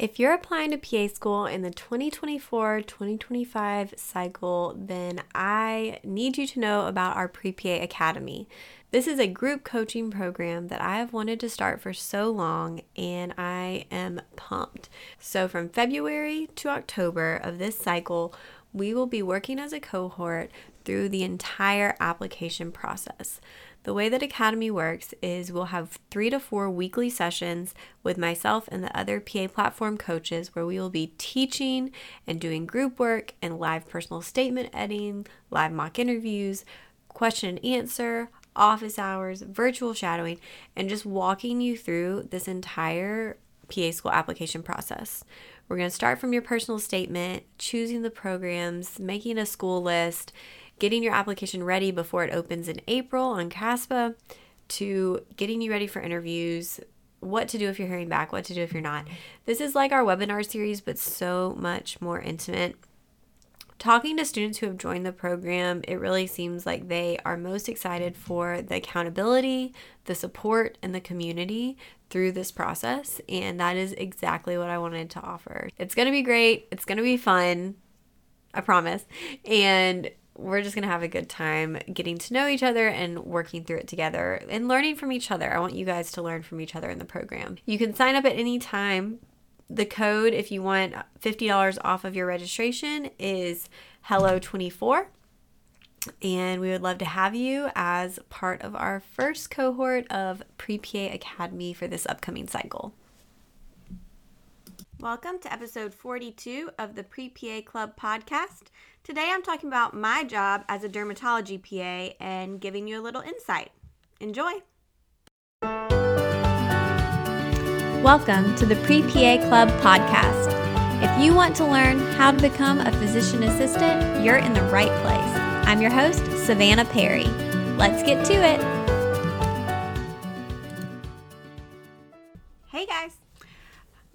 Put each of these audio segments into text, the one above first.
If you're applying to PA school in the 2024 2025 cycle, then I need you to know about our Pre PA Academy. This is a group coaching program that I have wanted to start for so long, and I am pumped. So, from February to October of this cycle, we will be working as a cohort through the entire application process. The way that Academy works is we'll have three to four weekly sessions with myself and the other PA platform coaches where we will be teaching and doing group work and live personal statement editing, live mock interviews, question and answer, office hours, virtual shadowing, and just walking you through this entire PA school application process. We're going to start from your personal statement, choosing the programs, making a school list, getting your application ready before it opens in April on CASPA to getting you ready for interviews, what to do if you're hearing back, what to do if you're not. This is like our webinar series, but so much more intimate. Talking to students who have joined the program, it really seems like they are most excited for the accountability, the support, and the community through this process. And that is exactly what I wanted to offer. It's going to be great. It's going to be fun. I promise. And we're just going to have a good time getting to know each other and working through it together and learning from each other. I want you guys to learn from each other in the program. You can sign up at any time. The code, if you want $50 off of your registration, is Hello24. And we would love to have you as part of our first cohort of Pre PA Academy for this upcoming cycle. Welcome to episode 42 of the Pre PA Club podcast. Today I'm talking about my job as a dermatology PA and giving you a little insight. Enjoy! Welcome to the Pre PA Club podcast. If you want to learn how to become a physician assistant, you're in the right place. I'm your host, Savannah Perry. Let's get to it.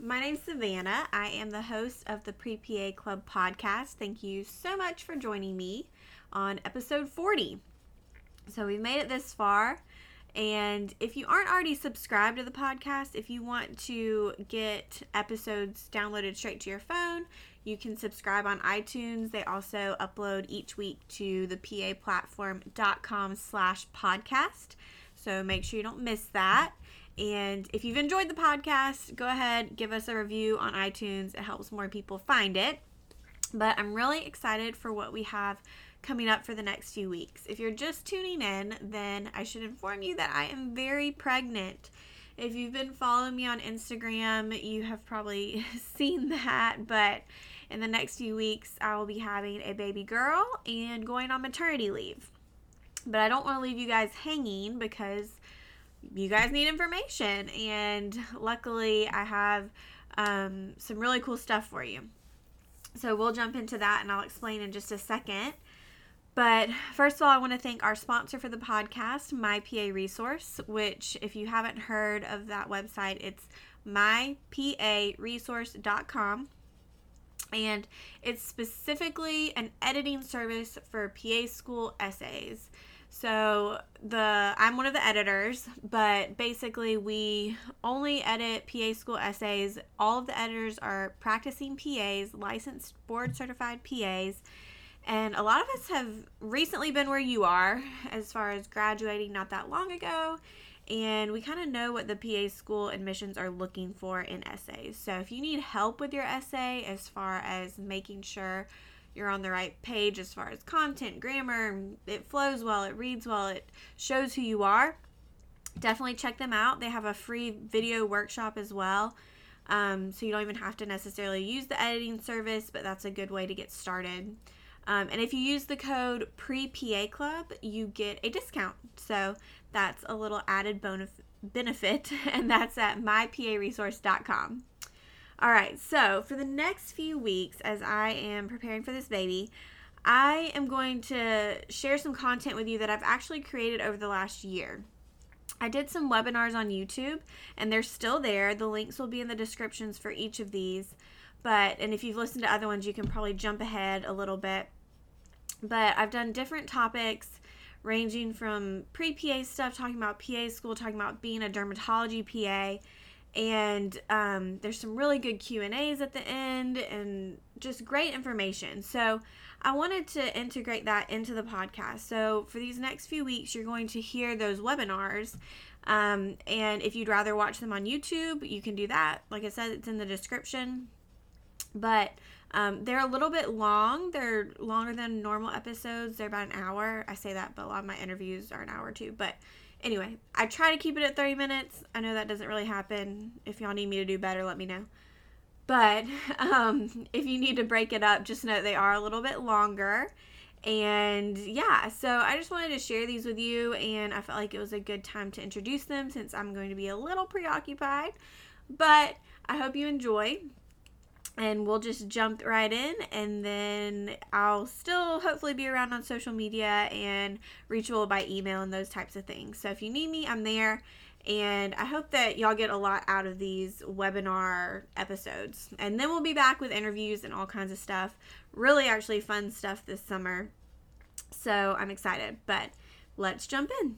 My name's Savannah. I am the host of the Pre PA Club podcast. Thank you so much for joining me on episode 40. So we've made it this far. And if you aren't already subscribed to the podcast, if you want to get episodes downloaded straight to your phone, you can subscribe on iTunes. They also upload each week to the paplatform.com slash podcast. So make sure you don't miss that. And if you've enjoyed the podcast, go ahead, give us a review on iTunes. It helps more people find it. But I'm really excited for what we have coming up for the next few weeks. If you're just tuning in, then I should inform you that I am very pregnant. If you've been following me on Instagram, you have probably seen that, but in the next few weeks, I will be having a baby girl and going on maternity leave. But I don't want to leave you guys hanging because you guys need information. And luckily, I have um, some really cool stuff for you. So we'll jump into that and I'll explain in just a second. But first of all, I want to thank our sponsor for the podcast, My PA Resource, which, if you haven't heard of that website, it's myparesource.com. And it's specifically an editing service for PA school essays. So the I'm one of the editors, but basically we only edit PA school essays. All of the editors are practicing PAs, licensed board certified PAs. And a lot of us have recently been where you are as far as graduating not that long ago. And we kind of know what the PA school admissions are looking for in essays. So if you need help with your essay as far as making sure you're on the right page as far as content, grammar, it flows well, it reads well, it shows who you are. Definitely check them out. They have a free video workshop as well. Um, so you don't even have to necessarily use the editing service, but that's a good way to get started. Um, and if you use the code PRE-PA Club, you get a discount. So that's a little added bonus benefit, and that's at myparesource.com. All right, so for the next few weeks, as I am preparing for this baby, I am going to share some content with you that I've actually created over the last year. I did some webinars on YouTube, and they're still there. The links will be in the descriptions for each of these. But, and if you've listened to other ones, you can probably jump ahead a little bit. But I've done different topics ranging from pre PA stuff, talking about PA school, talking about being a dermatology PA and um, there's some really good q and a's at the end and just great information so i wanted to integrate that into the podcast so for these next few weeks you're going to hear those webinars um, and if you'd rather watch them on youtube you can do that like i said it's in the description but um, they're a little bit long. They're longer than normal episodes. They're about an hour. I say that, but a lot of my interviews are an hour too. But anyway, I try to keep it at 30 minutes. I know that doesn't really happen. If y'all need me to do better, let me know. But um, if you need to break it up, just know they are a little bit longer. And yeah, so I just wanted to share these with you, and I felt like it was a good time to introduce them since I'm going to be a little preoccupied. But I hope you enjoy and we'll just jump right in and then I'll still hopefully be around on social media and reachable by email and those types of things. So if you need me, I'm there. And I hope that y'all get a lot out of these webinar episodes. And then we'll be back with interviews and all kinds of stuff. Really, actually, fun stuff this summer. So I'm excited. But let's jump in.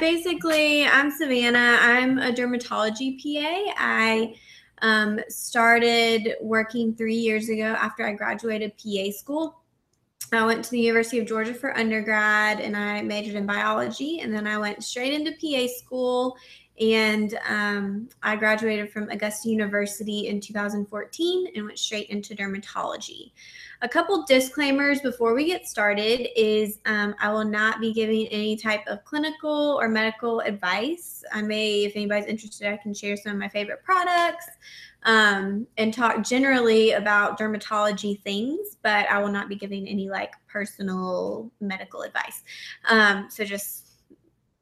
Basically, I'm Savannah. I'm a dermatology PA. I um, started working three years ago after I graduated PA school. I went to the University of Georgia for undergrad and I majored in biology. And then I went straight into PA school and um, I graduated from Augusta University in 2014 and went straight into dermatology. A couple disclaimers before we get started is um, I will not be giving any type of clinical or medical advice. I may, if anybody's interested, I can share some of my favorite products um, and talk generally about dermatology things, but I will not be giving any like personal medical advice. Um, so just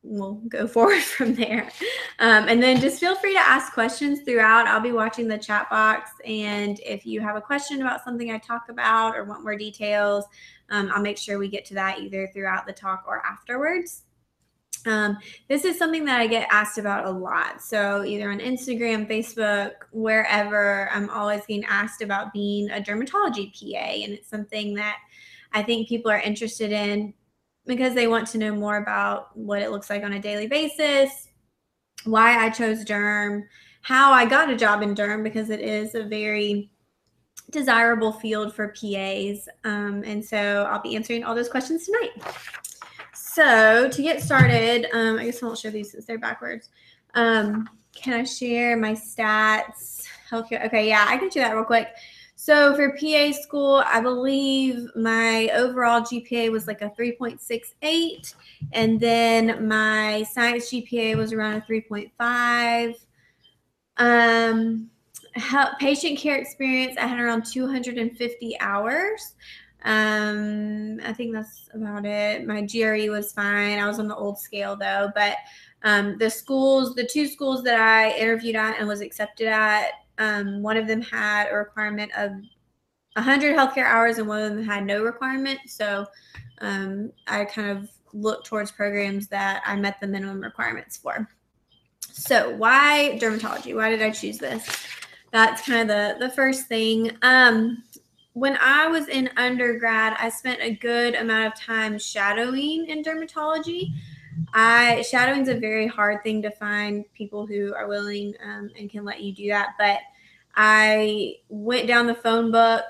we'll go forward from there. Um, and then just feel free to ask questions throughout. I'll be watching the chat box. And if you have a question about something I talk about or want more details, um, I'll make sure we get to that either throughout the talk or afterwards. Um, this is something that I get asked about a lot. So, either on Instagram, Facebook, wherever, I'm always getting asked about being a dermatology PA. And it's something that I think people are interested in because they want to know more about what it looks like on a daily basis, why I chose derm, how I got a job in derm because it is a very desirable field for PAs. Um, and so I'll be answering all those questions tonight. So to get started, um, I guess I won't show these since they're backwards. Um, can I share my stats? Okay, yeah, I can do that real quick. So for PA school, I believe my overall GPA was like a 3.68. And then my science GPA was around a 3.5. Um, patient care experience, I had around 250 hours. Um, I think that's about it. My GRE was fine. I was on the old scale though, but um, the schools, the two schools that I interviewed at and was accepted at, um, one of them had a requirement of 100 healthcare hours, and one of them had no requirement. So um, I kind of looked towards programs that I met the minimum requirements for. So why dermatology? Why did I choose this? That's kind of the the first thing. Um, when I was in undergrad, I spent a good amount of time shadowing in dermatology. I shadowing is a very hard thing to find people who are willing um, and can let you do that. But I went down the phone book,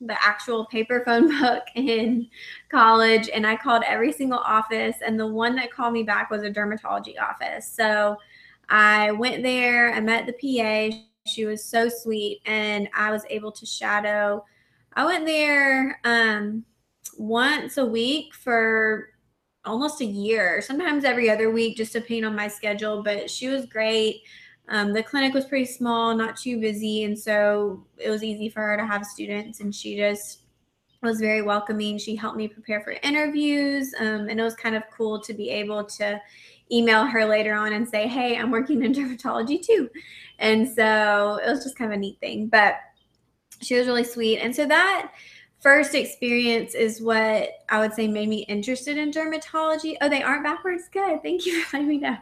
the actual paper phone book in college, and I called every single office. And the one that called me back was a dermatology office. So I went there, I met the PA. She was so sweet, and I was able to shadow. I went there um, once a week for almost a year, sometimes every other week, just depending on my schedule. But she was great. Um, the clinic was pretty small, not too busy, and so it was easy for her to have students. And she just was very welcoming. She helped me prepare for interviews, um, and it was kind of cool to be able to email her later on and say, "Hey, I'm working in dermatology too," and so it was just kind of a neat thing. But she was really sweet, and so that first experience is what I would say made me interested in dermatology. Oh, they aren't backwards. Good. Thank you for letting me know.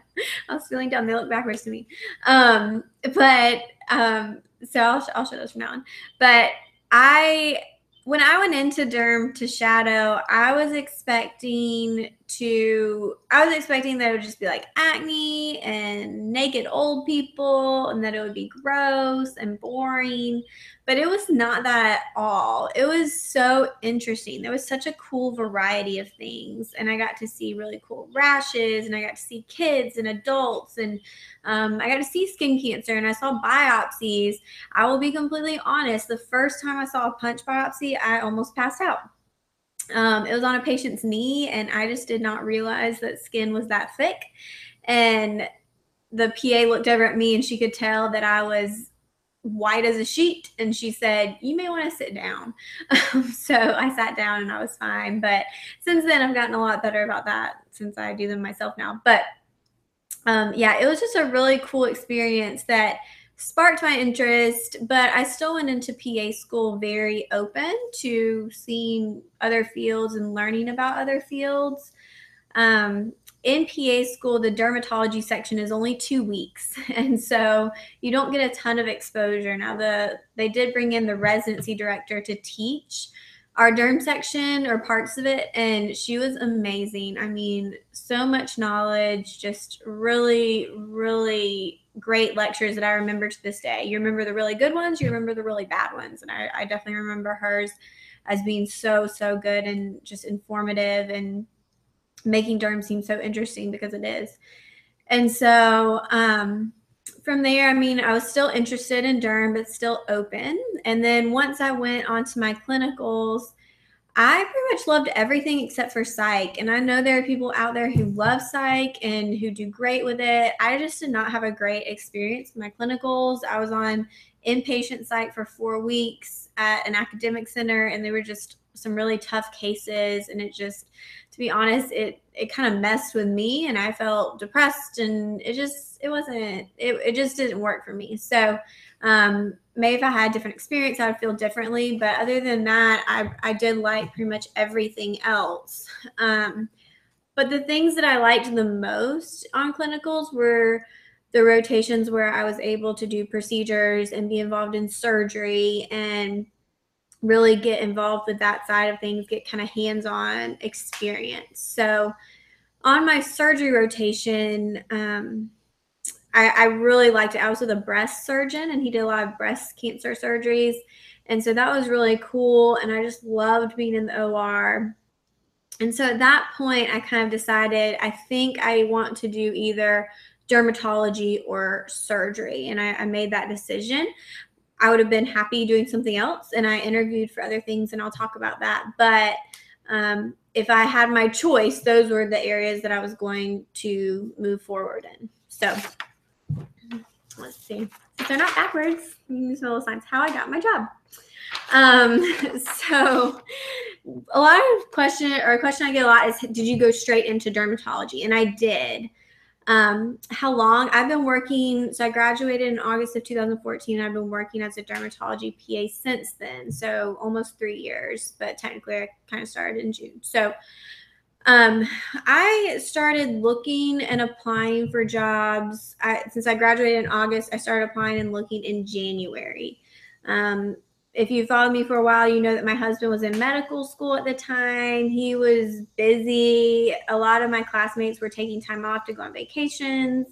I was feeling dumb. They look backwards to me. Um, but um, so I'll, I'll show those from now on. But I, when I went into derm to shadow, I was expecting to I was expecting that it would just be like acne and naked old people and that it would be gross and boring, but it was not that at all. It was so interesting. There was such a cool variety of things, and I got to see really cool rashes, and I got to see kids and adults, and um, I got to see skin cancer, and I saw biopsies. I will be completely honest. The first time I saw a punch biopsy, I almost passed out um, it was on a patient's knee, and I just did not realize that skin was that thick. And the PA looked over at me and she could tell that I was white as a sheet. And she said, You may want to sit down. so I sat down and I was fine. But since then, I've gotten a lot better about that since I do them myself now. But um, yeah, it was just a really cool experience that sparked my interest, but I still went into PA school very open to seeing other fields and learning about other fields. Um, in PA school, the dermatology section is only two weeks, and so you don't get a ton of exposure. Now, the they did bring in the residency director to teach, our derm section or parts of it and she was amazing. I mean so much knowledge just really really great lectures that i remember to this day. You remember the really good ones you remember the really bad ones and i, I definitely remember hers as being so so good and just informative and making derm seem so interesting because it is. And so um from there, I mean, I was still interested in derm, but still open. And then once I went on to my clinicals, I pretty much loved everything except for psych. And I know there are people out there who love psych and who do great with it. I just did not have a great experience with my clinicals. I was on inpatient psych for four weeks at an academic center, and they were just some really tough cases. And it just, to be honest, it it kind of messed with me and I felt depressed and it just it wasn't it, it just didn't work for me. So um maybe if I had a different experience, I would feel differently. But other than that, I I did like pretty much everything else. Um but the things that I liked the most on clinicals were the rotations where I was able to do procedures and be involved in surgery and really get involved with that side of things, get kind of hands on experience. So, on my surgery rotation, um, I, I, really liked it. I was with a breast surgeon, and he did a lot of breast cancer surgeries. And so that was really cool. And I just loved being in the OR. And so at that point, I kind of decided I think I want to do either dermatology or surgery. And I, I made that decision. I would have been happy doing something else. And I interviewed for other things, and I'll talk about that. But um, if I had my choice, those were the areas that I was going to move forward in. So let's see. If they're not backwards, you can smell the signs. How I got my job. Um, so a lot of question or a question I get a lot is, did you go straight into dermatology? And I did um, how long I've been working. So I graduated in August of 2014. I've been working as a dermatology PA since then. So almost three years, but technically I kind of started in June. So um, I started looking and applying for jobs. I, since I graduated in August, I started applying and looking in January. Um, if you followed me for a while, you know that my husband was in medical school at the time. He was busy. A lot of my classmates were taking time off to go on vacations,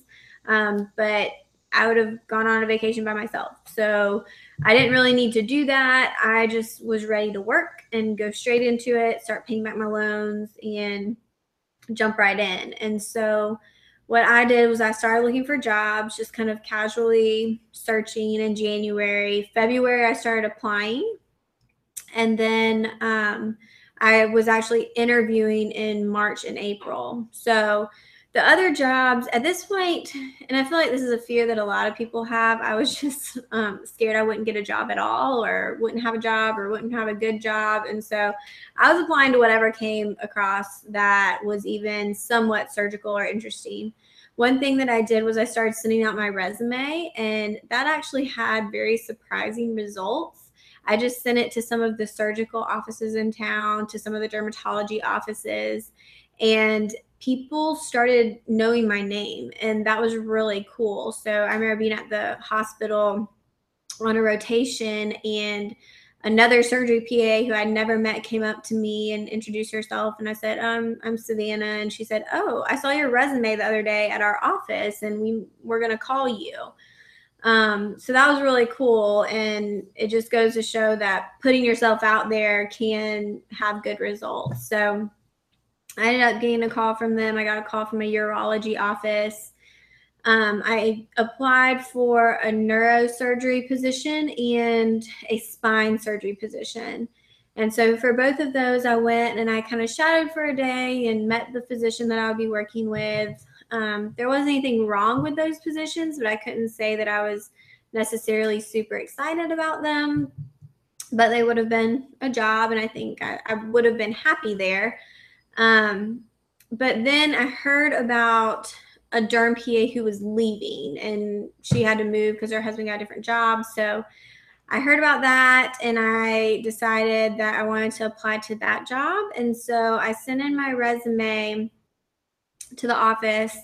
um, but I would have gone on a vacation by myself. So I didn't really need to do that. I just was ready to work and go straight into it, start paying back my loans, and jump right in. And so what I did was I started looking for jobs, just kind of casually searching in January. February, I started applying. And then um, I was actually interviewing in March and April. So the other jobs at this point, and I feel like this is a fear that a lot of people have. I was just um, scared I wouldn't get a job at all, or wouldn't have a job, or wouldn't have a good job. And so I was applying to whatever came across that was even somewhat surgical or interesting one thing that I did was I started sending out my resume, and that actually had very surprising results. I just sent it to some of the surgical offices in town, to some of the dermatology offices, and people started knowing my name, and that was really cool. So I remember being at the hospital on a rotation and another surgery PA who I'd never met came up to me and introduced herself. And I said, um, I'm Savannah. And she said, Oh, I saw your resume the other day at our office and we were going to call you. Um, so that was really cool. And it just goes to show that putting yourself out there can have good results. So I ended up getting a call from them. I got a call from a urology office um, I applied for a neurosurgery position and a spine surgery position. And so for both of those, I went and I kind of shadowed for a day and met the physician that I would be working with. Um, there wasn't anything wrong with those positions, but I couldn't say that I was necessarily super excited about them. But they would have been a job, and I think I, I would have been happy there. Um, but then I heard about a derm PA who was leaving and she had to move because her husband got a different job. So I heard about that and I decided that I wanted to apply to that job. And so I sent in my resume to the office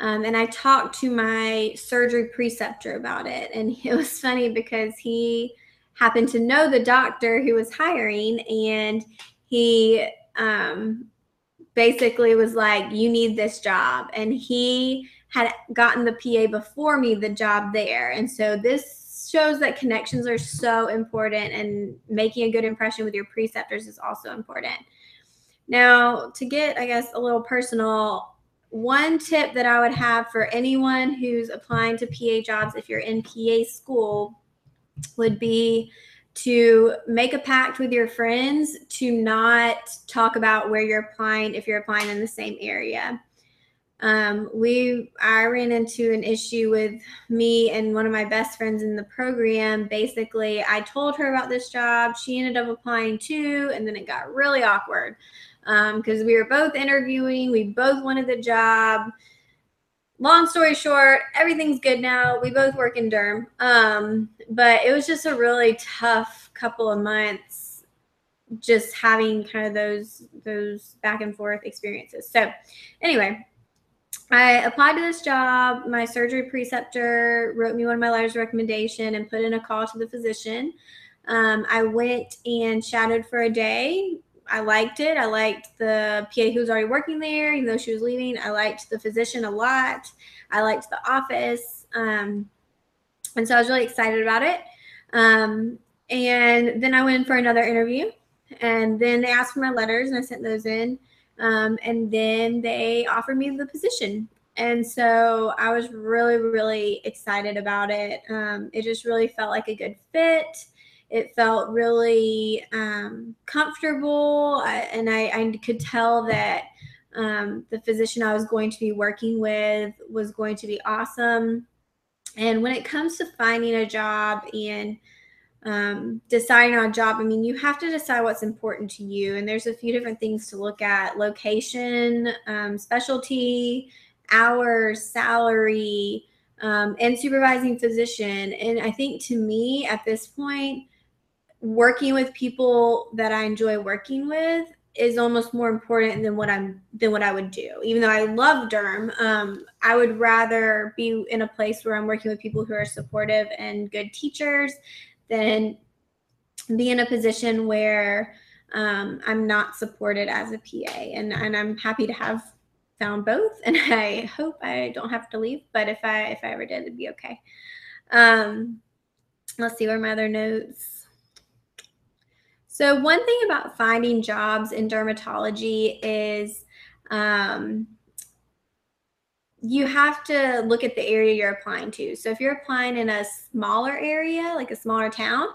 um, and I talked to my surgery preceptor about it. And it was funny because he happened to know the doctor who was hiring and he um, basically was like, You need this job. And he had gotten the PA before me the job there. And so this shows that connections are so important and making a good impression with your preceptors is also important. Now, to get, I guess, a little personal, one tip that I would have for anyone who's applying to PA jobs if you're in PA school would be to make a pact with your friends to not talk about where you're applying if you're applying in the same area. Um, we I ran into an issue with me and one of my best friends in the program. Basically, I told her about this job. She ended up applying too, and then it got really awkward because um, we were both interviewing. We both wanted the job long story short, everything's good now. We both work in derm. Um, but it was just a really tough couple of months just having kind of those those back and forth experiences. So anyway, I applied to this job. My surgery preceptor wrote me one of my letters of recommendation and put in a call to the physician. Um, I went and shadowed for a day, I liked it. I liked the PA who was already working there, even though she was leaving. I liked the physician a lot. I liked the office. Um, and so I was really excited about it. Um, and then I went in for another interview. And then they asked for my letters, and I sent those in. Um, and then they offered me the position. And so I was really, really excited about it. Um, it just really felt like a good fit it felt really um, comfortable, and I, I, could tell that um, the physician I was going to be working with was going to be awesome. And when it comes to finding a job and um, deciding on a job, I mean, you have to decide what's important to you. And there's a few different things to look at location, um, specialty, hours, salary, um, and supervising physician. And I think to me at this point, working with people that I enjoy working with is almost more important than what I'm than what I would do. Even though I love derm, um, I would rather be in a place where I'm working with people who are supportive and good teachers than be in a position where um, I'm not supported as a PA. And and I'm happy to have found both, and I hope I don't have to leave. But if I if I ever did, it'd be okay. Um, let's see where my other notes. So, one thing about finding jobs in dermatology is um, you have to look at the area you're applying to. So, if you're applying in a smaller area, like a smaller town,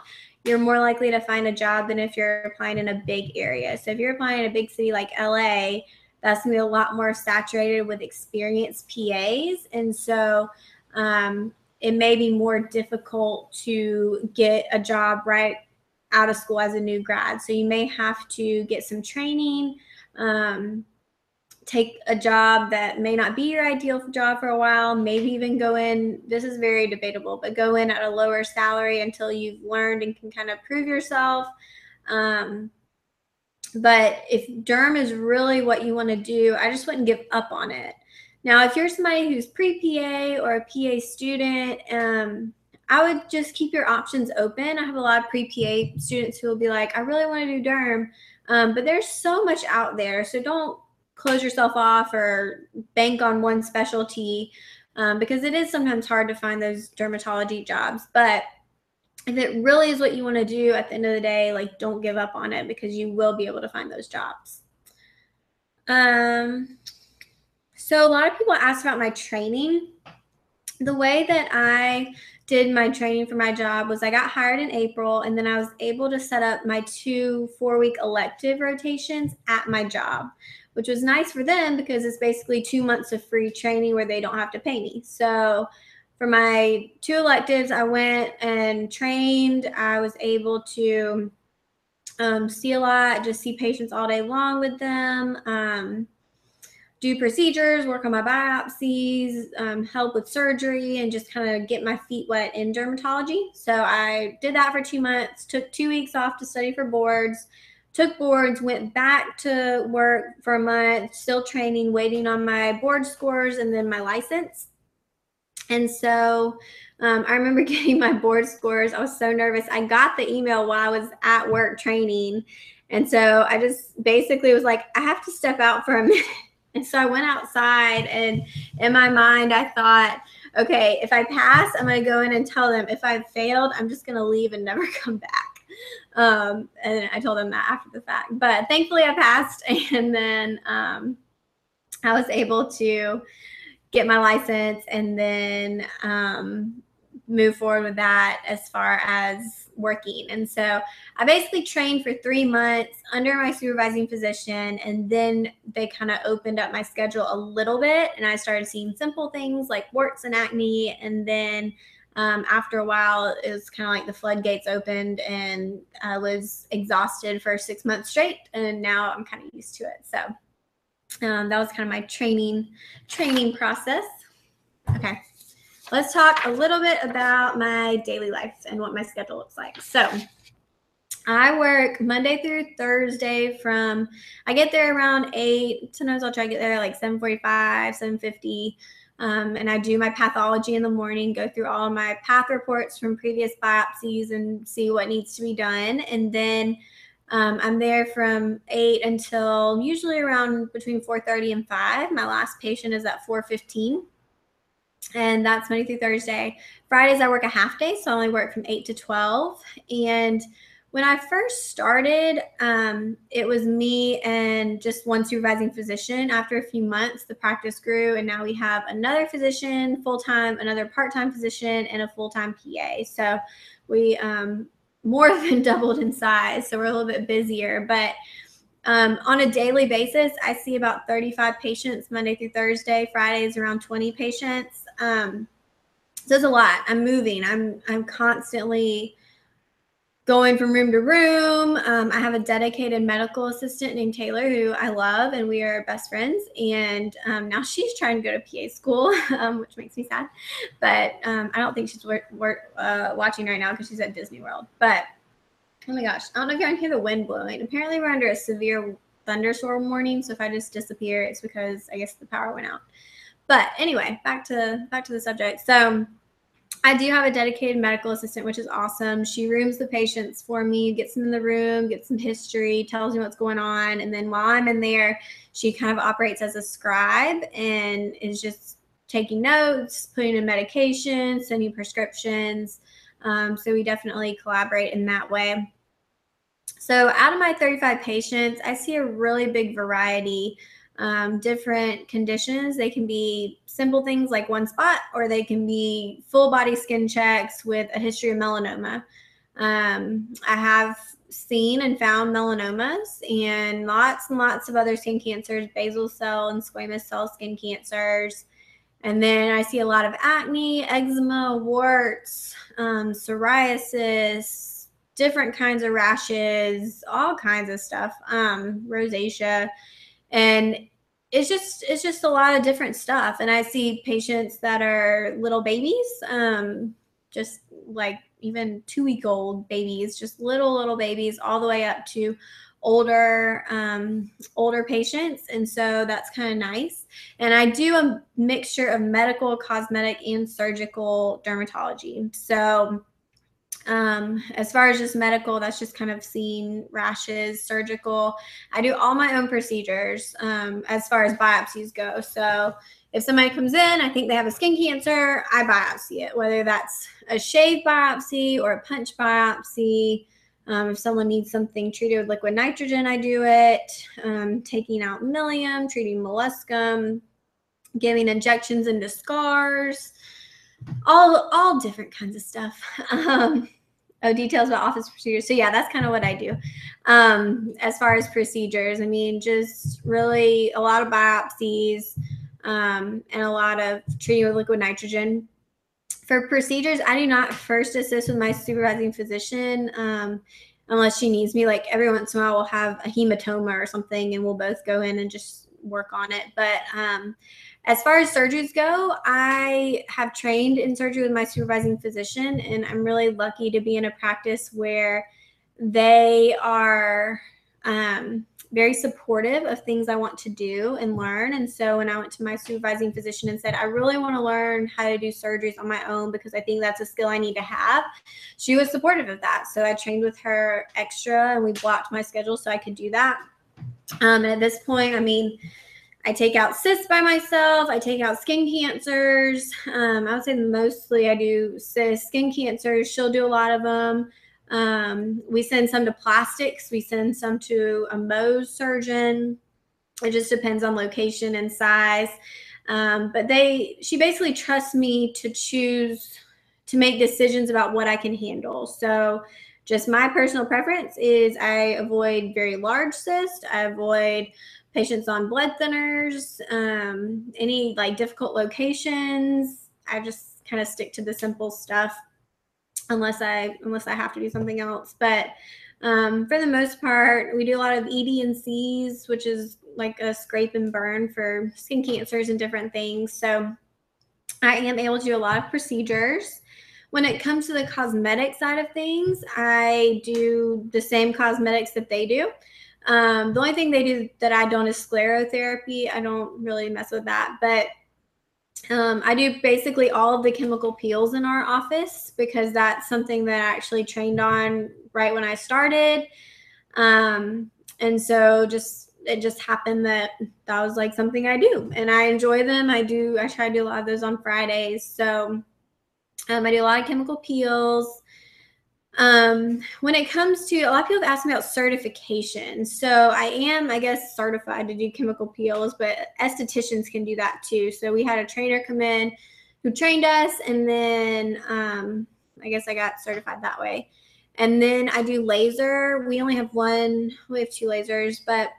you're more likely to find a job than if you're applying in a big area. So, if you're applying in a big city like LA, that's going to be a lot more saturated with experienced PAs. And so, um, it may be more difficult to get a job right out of school as a new grad. So you may have to get some training, um, take a job that may not be your ideal job for a while, maybe even go in. This is very debatable, but go in at a lower salary until you've learned and can kind of prove yourself. Um, but if derm is really what you want to do, I just wouldn't give up on it. Now, if you're somebody who's pre PA or a PA student, um, I would just keep your options open. I have a lot of pre PA students who will be like, I really want to do derm, um, but there's so much out there. So don't close yourself off or bank on one specialty um, because it is sometimes hard to find those dermatology jobs. But if it really is what you want to do at the end of the day, like don't give up on it because you will be able to find those jobs. Um, so a lot of people ask about my training. The way that I did my training for my job was I got hired in April and then I was able to set up my two four week elective rotations at my job, which was nice for them because it's basically two months of free training where they don't have to pay me. So for my two electives, I went and trained. I was able to um, see a lot, just see patients all day long with them, um, do procedures, work on my biopsies, um, help with surgery, and just kind of get my feet wet in dermatology. So I did that for two months, took two weeks off to study for boards, took boards, went back to work for a month, still training, waiting on my board scores and then my license. And so um, I remember getting my board scores. I was so nervous. I got the email while I was at work training. And so I just basically was like, I have to step out for a minute. And so I went outside, and in my mind, I thought, okay, if I pass, I'm going to go in and tell them. If I've failed, I'm just going to leave and never come back. Um, and I told them that after the fact. But thankfully, I passed. And then um, I was able to get my license and then um, move forward with that as far as working. And so I basically trained for three months under my supervising physician, and then they kind of opened up my schedule a little bit, and I started seeing simple things like warts and acne, and then. Um, after a while, it was kind of like the floodgates opened, and I was exhausted for six months straight. And now I'm kind of used to it. So um, that was kind of my training training process. Okay, let's talk a little bit about my daily life and what my schedule looks like. So I work Monday through Thursday from I get there around eight. Sometimes I'll try to get there like 745, 750. Um, and I do my pathology in the morning, go through all my path reports from previous biopsies and see what needs to be done. And then um, I'm there from eight until usually around between 4:30 and 5. My last patient is at 4:15, and that's Monday through Thursday. Fridays I work a half day, so I only work from eight to 12. And when I first started, um, it was me and just one supervising physician. After a few months, the practice grew, and now we have another physician full time, another part time physician, and a full time PA. So we um, more than doubled in size. So we're a little bit busier. But um, on a daily basis, I see about 35 patients Monday through Thursday. Fridays around 20 patients. Um, so it's a lot. I'm moving. I'm I'm constantly going from room to room. Um, I have a dedicated medical assistant named Taylor who I love, and we are best friends. And um, now she's trying to go to PA school, um, which makes me sad. But um, I don't think she's wor- wor- uh, watching right now because she's at Disney World. But oh my gosh, I don't know if you can hear the wind blowing. Apparently, we're under a severe thunderstorm warning. So if I just disappear, it's because I guess the power went out. But anyway, back to back to the subject. So I do have a dedicated medical assistant, which is awesome. She rooms the patients for me, gets them in the room, gets some history, tells me what's going on. And then while I'm in there, she kind of operates as a scribe and is just taking notes, putting in medication, sending prescriptions. Um, so we definitely collaborate in that way. So out of my 35 patients, I see a really big variety um, different conditions. They can be simple things like one spot, or they can be full body skin checks with a history of melanoma. Um, I have seen and found melanomas and lots and lots of other skin cancers, basal cell and squamous cell skin cancers. And then I see a lot of acne, eczema, warts, um, psoriasis, different kinds of rashes, all kinds of stuff, um, rosacea and it's just it's just a lot of different stuff. And i see patients that are little babies um just like even two week old babies just little little babies all the way up to older um, older patients. And so that's kind of nice. And i do a mixture of medical cosmetic and surgical dermatology. So um, as far as just medical that's just kind of seeing rashes surgical. I do all my own procedures um, as far as biopsies go. So if somebody comes in i think they have a skin cancer i biopsy it whether that's a shave biopsy or a punch biopsy. Um, if someone needs something treated with liquid nitrogen, I do it. Um, taking out milium, treating molluscum, giving injections into scars, all all different kinds of stuff. Um, oh, details about office procedures. So yeah, that's kind of what I do. Um, as far as procedures, I mean, just really a lot of biopsies um, and a lot of treating with liquid nitrogen for procedures, I do not first assist with my supervising physician um, unless she needs me. Like every once in a while, we'll have a hematoma or something, and we'll both go in and just work on it. But um, as far as surgeries go, I have trained in surgery with my supervising physician, and I'm really lucky to be in a practice where they are um, very supportive of things I want to do and learn. And so when I went to my supervising physician and said, I really want to learn how to do surgeries on my own because I think that's a skill I need to have, she was supportive of that. So I trained with her extra and we blocked my schedule so I could do that. Um, and at this point, I mean, I take out cysts by myself. I take out skin cancers. Um, I would say mostly I do cysts, skin cancers. She'll do a lot of them. Um, we send some to plastics, we send some to a Mohs surgeon. It just depends on location and size. Um, but they, she basically trusts me to choose to make decisions about what I can handle. So, just my personal preference is I avoid very large cysts. I avoid patients on blood thinners, um, any like difficult locations. I just kind of stick to the simple stuff unless I unless I have to do something else. But um, for the most part, we do a lot of ED&Cs, which is like a scrape and burn for skin cancers and different things. So I am able to do a lot of procedures. When it comes to the cosmetic side of things, I do the same cosmetics that they do. Um, the only thing they do that I don't is sclerotherapy. I don't really mess with that, but um, I do basically all of the chemical peels in our office because that's something that I actually trained on right when I started. Um, and so just it just happened that that was like something I do and I enjoy them. I do I try to do a lot of those on Fridays. So um, I do a lot of chemical peels. Um, when it comes to a lot of people have asked me about certification. So I am, I guess, certified to do chemical peels, but estheticians can do that too. So we had a trainer come in who trained us, and then um, I guess I got certified that way. And then I do laser. We only have one, we have two lasers, but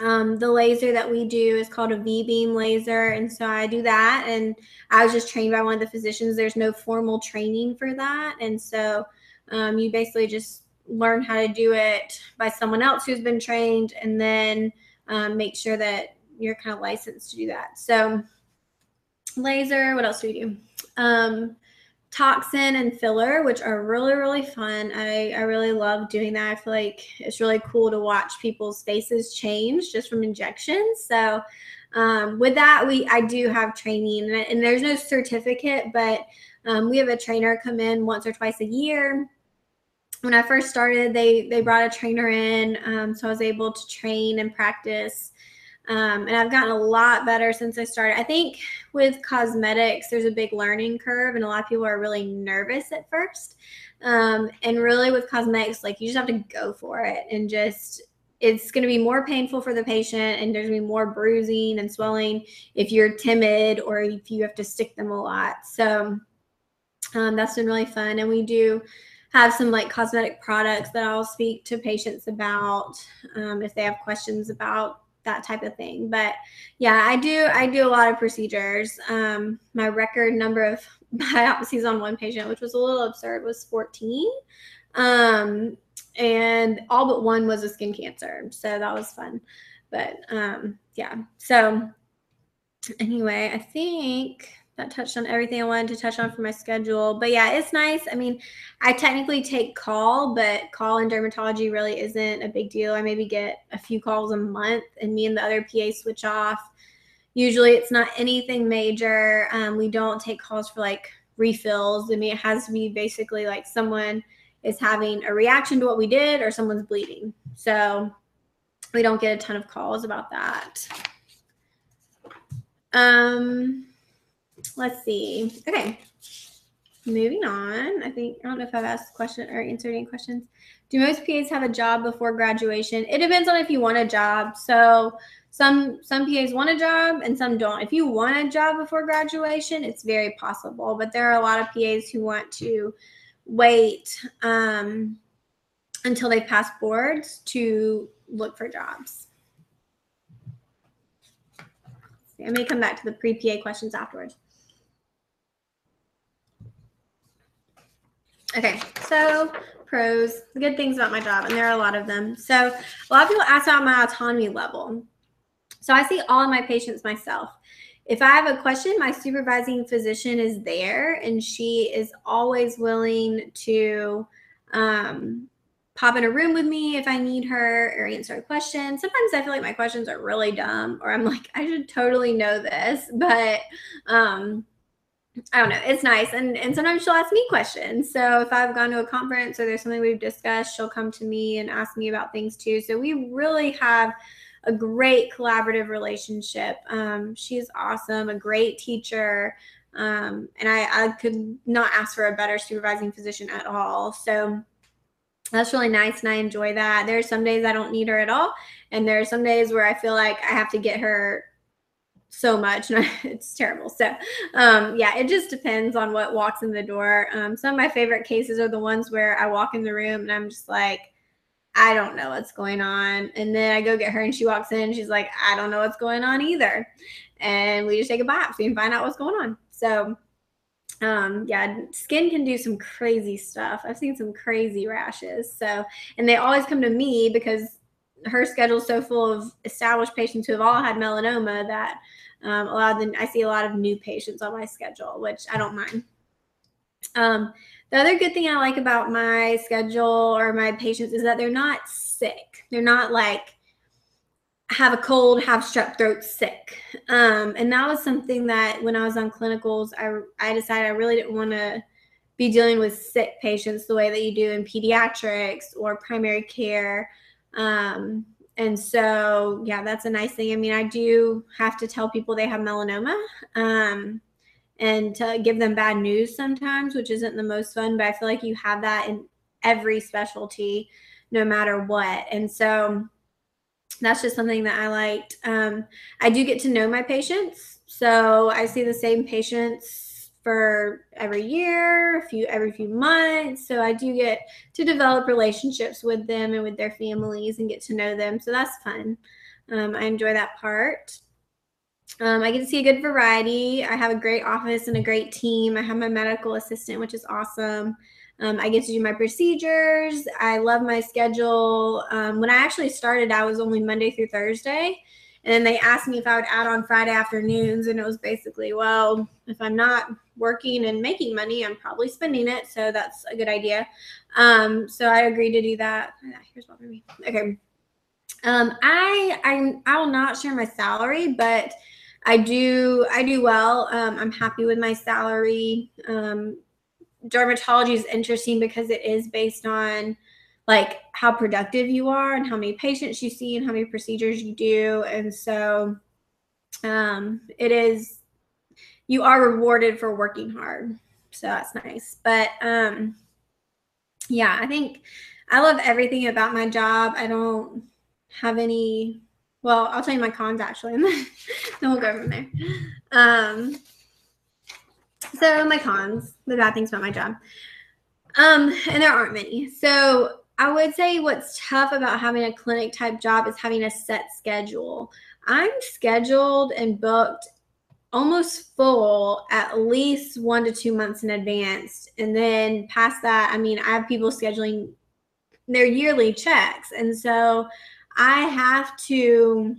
um, the laser that we do is called a V beam laser. And so I do that. And I was just trained by one of the physicians. There's no formal training for that. And so um, you basically just learn how to do it by someone else who's been trained and then um, make sure that you're kind of licensed to do that. So, laser, what else do we do? Um, toxin and filler, which are really, really fun. I, I really love doing that. I feel like it's really cool to watch people's faces change just from injections. So, um, with that, we I do have training, and, and there's no certificate, but um, we have a trainer come in once or twice a year when I first started, they they brought a trainer in, um, so I was able to train and practice. Um, and I've gotten a lot better since I started. I think with cosmetics, there's a big learning curve, and a lot of people are really nervous at first. Um, and really, with cosmetics, like you just have to go for it, and just it's going to be more painful for the patient, and there's going to be more bruising and swelling if you're timid or if you have to stick them a lot. So um, that's been really fun, and we do have some like cosmetic products that I'll speak to patients about um, if they have questions about that type of thing. But yeah, I do I do a lot of procedures. Um, my record number of biopsies on one patient, which was a little absurd, was 14. Um, and all but one was a skin cancer. So that was fun. But um, yeah. So anyway, I think that touched on everything I wanted to touch on for my schedule. But yeah, it's nice. I mean, I technically take call, but call in dermatology really isn't a big deal. I maybe get a few calls a month, and me and the other PA switch off. Usually, it's not anything major. Um, we don't take calls for like refills. I mean, it has to be basically like someone is having a reaction to what we did or someone's bleeding. So we don't get a ton of calls about that. Um, let's see. Okay. Moving on. I think I don't know if I've asked question or answered any questions. Do most PAs have a job before graduation? It depends on if you want a job. So some some PAs want a job and some don't. If you want a job before graduation, it's very possible. But there are a lot of PAs who want to wait um, until they pass boards to look for jobs. I may come back to the pre-PA questions afterwards. Okay, so pros, the good things about my job, and there are a lot of them. So a lot of people ask about my autonomy level. So I see all of my patients myself. If I have a question, my supervising physician is there, and she is always willing to um, pop in a room with me if I need her or answer a question. Sometimes I feel like my questions are really dumb, or I'm like, I should totally know this, but um, I don't know. It's nice. And and sometimes she'll ask me questions. So if I've gone to a conference or there's something we've discussed, she'll come to me and ask me about things too. So we really have a great collaborative relationship. Um, she's awesome, a great teacher. Um, and I, I could not ask for a better supervising physician at all. So that's really nice and I enjoy that. There are some days I don't need her at all. And there are some days where I feel like I have to get her so much. And it's terrible. So um, yeah it just depends on what walks in the door. Um, some of my favorite cases are the ones where i walk in the room and i'm just like i don't know what's going on. And then i go get her and she walks in and she's like i don't know what's going on either. And we just take a biopsy and find out what's going on. So um yeah skin can do some crazy stuff. I've seen some crazy rashes. So and they always come to me because her schedule's so full of established patients who have all had melanoma that um, a lot of the I see a lot of new patients on my schedule, which I don't mind. Um, the other good thing I like about my schedule or my patients is that they're not sick. They're not like have a cold, have strep throat, sick. Um, and that was something that when I was on clinicals, I I decided I really didn't want to be dealing with sick patients the way that you do in pediatrics or primary care. Um, and so yeah that's a nice thing. I mean i do have to tell people they have melanoma um, and to give them bad news sometimes which isn't the most fun but i feel like you have that in every specialty no matter what. And so that's just something that i liked. Um, i do get to know my patients so i see the same patients for every year, a few every few months. So I do get to develop relationships with them and with their families and get to know them. So that's fun. Um, I enjoy that part. Um, I get to see a good variety. I have a great office and a great team. I have my medical assistant, which is awesome. Um, I get to do my procedures. I love my schedule. Um, when I actually started, I was only Monday through Thursday. And then they asked me if I would add on Friday afternoons. And it was basically, well, if I'm not working and making money, I'm probably spending it. So that's a good idea. Um, so I agreed to do that. Here's what for me. Okay. Um, I, I, I will not share my salary, but I do, I do well. Um, I'm happy with my salary. Um, dermatology is interesting because it is based on like how productive you are and how many patients you see and how many procedures you do. And so um, it is, you are rewarded for working hard. So that's nice. But um, yeah, I think I love everything about my job. I don't have any, well, I'll tell you my cons actually, and then, we'll go from there. Um, so my cons, the bad things about my job. Um, and there aren't many. So I would say what's tough about having a clinic type job is having a set schedule. I'm scheduled and booked almost full at least one to two months in advance. And then past that, I mean, I have people scheduling their yearly checks. And so I have to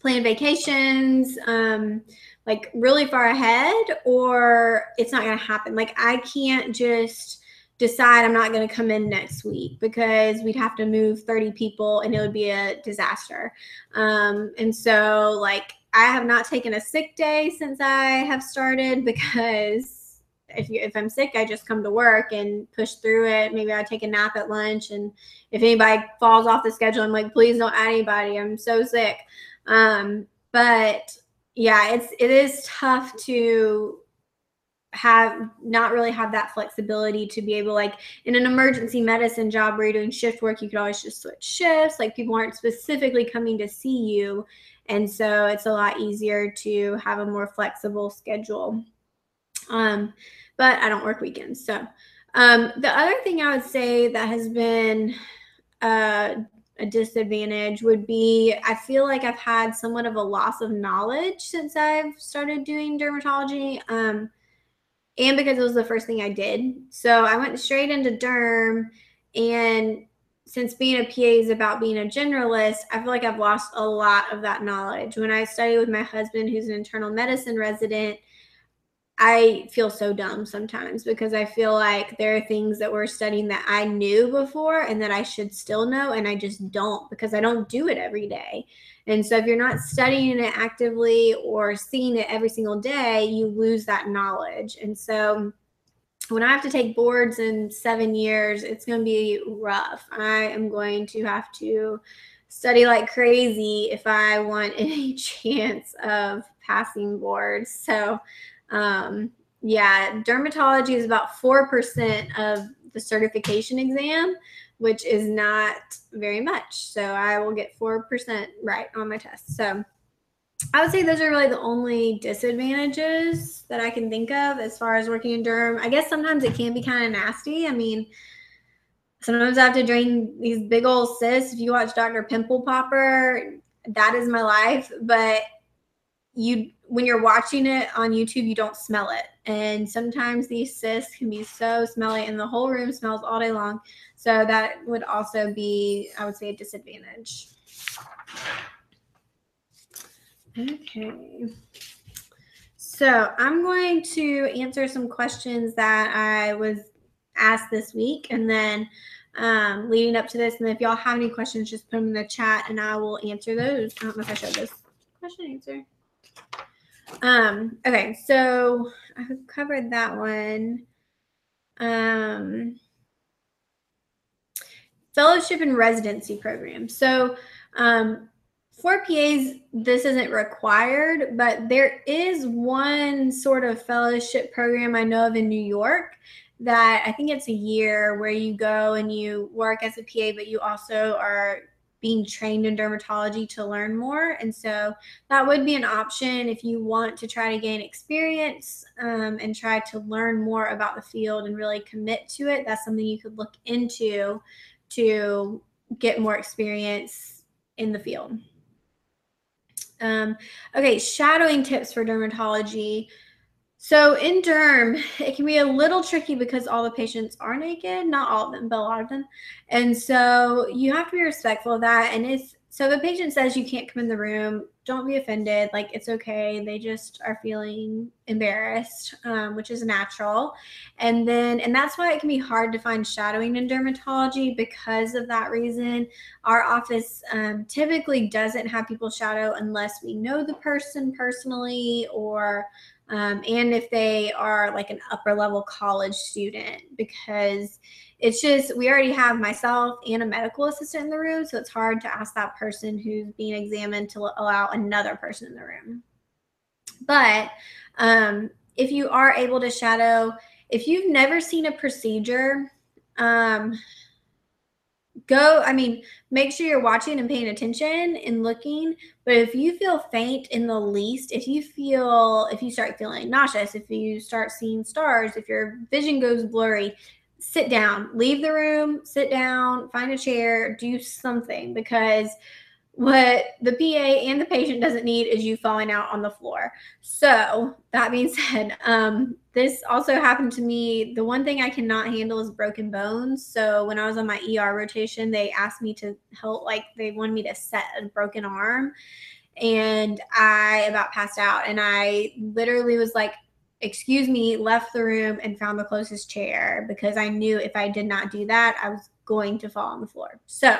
plan vacations. Um, like really far ahead or it's not going to happen. Like I can't just decide I'm not going to come in next week because we'd have to move 30 people and it would be a disaster. Um, and so, like, I have not taken a sick day since I have started because if you, if I'm sick, I just come to work and push through it. Maybe I take a nap at lunch, and if anybody falls off the schedule, I'm like, please don't add anybody. I'm so sick. Um, but yeah, it's it is tough to have not really have that flexibility to be able like in an emergency medicine job where you're doing shift work you could always just switch shifts like people aren't specifically coming to see you and so it's a lot easier to have a more flexible schedule um but i don't work weekends so um the other thing i would say that has been uh a disadvantage would be I feel like I've had somewhat of a loss of knowledge since I've started doing dermatology. Um, and because it was the first thing I did. So I went straight into derm. And since being a PA is about being a generalist, I feel like I've lost a lot of that knowledge. When I study with my husband, who's an internal medicine resident, I feel so dumb sometimes because I feel like there are things that we're studying that I knew before and that I should still know, and I just don't because I don't do it every day. And so, if you're not studying it actively or seeing it every single day, you lose that knowledge. And so, when I have to take boards in seven years, it's going to be rough. I am going to have to study like crazy if I want any chance of passing boards. So, um, yeah, dermatology is about 4% of the certification exam, which is not very much. So I will get 4% right on my test. So I would say those are really the only disadvantages that I can think of as far as working in derm. I guess sometimes it can be kind of nasty. I mean, sometimes I have to drain these big old cysts. If you watch Dr. Pimple Popper, that is my life. But you when you're watching it on YouTube, you don't smell it. And sometimes these cysts can be so smelly and the whole room smells all day long. So that would also be, I would say, a disadvantage. Okay. So I'm going to answer some questions that I was asked this week and then um, leading up to this. And if y'all have any questions, just put them in the chat and I will answer those. I don't know if I showed this question answer. Um, okay, so I've covered that one. Um, fellowship and residency program. So um, for PAs, this isn't required, but there is one sort of fellowship program I know of in New York that I think it's a year where you go and you work as a PA, but you also are being trained in dermatology to learn more. And so that would be an option if you want to try to gain experience um, and try to learn more about the field and really commit to it. That's something you could look into to get more experience in the field. Um, okay, shadowing tips for dermatology. So in derm, it can be a little tricky because all the patients are naked, not all of them, but a lot of them. And so you have to be respectful of that. And if so if a patient says you can't come in the room, don't be offended. Like it's okay. They just are feeling embarrassed, um, which is natural. And then, and that's why it can be hard to find shadowing in dermatology because of that reason. Our office um, typically doesn't have people shadow unless we know the person personally or um, and if they are like an upper level college student because it's just we already have myself and a medical assistant in the room so it's hard to ask that person who's being examined to allow another person in the room. But um, if you are able to shadow if you've never seen a procedure um, go i mean make sure you're watching and paying attention and looking but if you feel faint in the least if you feel if you start feeling nauseous if you start seeing stars if your vision goes blurry sit down leave the room sit down find a chair do something because what the PA and the patient doesn't need is you falling out on the floor. So, that being said, um, this also happened to me. The one thing I cannot handle is broken bones. So, when I was on my ER rotation, they asked me to help, like, they wanted me to set a broken arm. and I about passed out. And I literally was like, excuse me, left the room and found the closest chair because I knew if I did not do that, I was going to fall on the floor. So,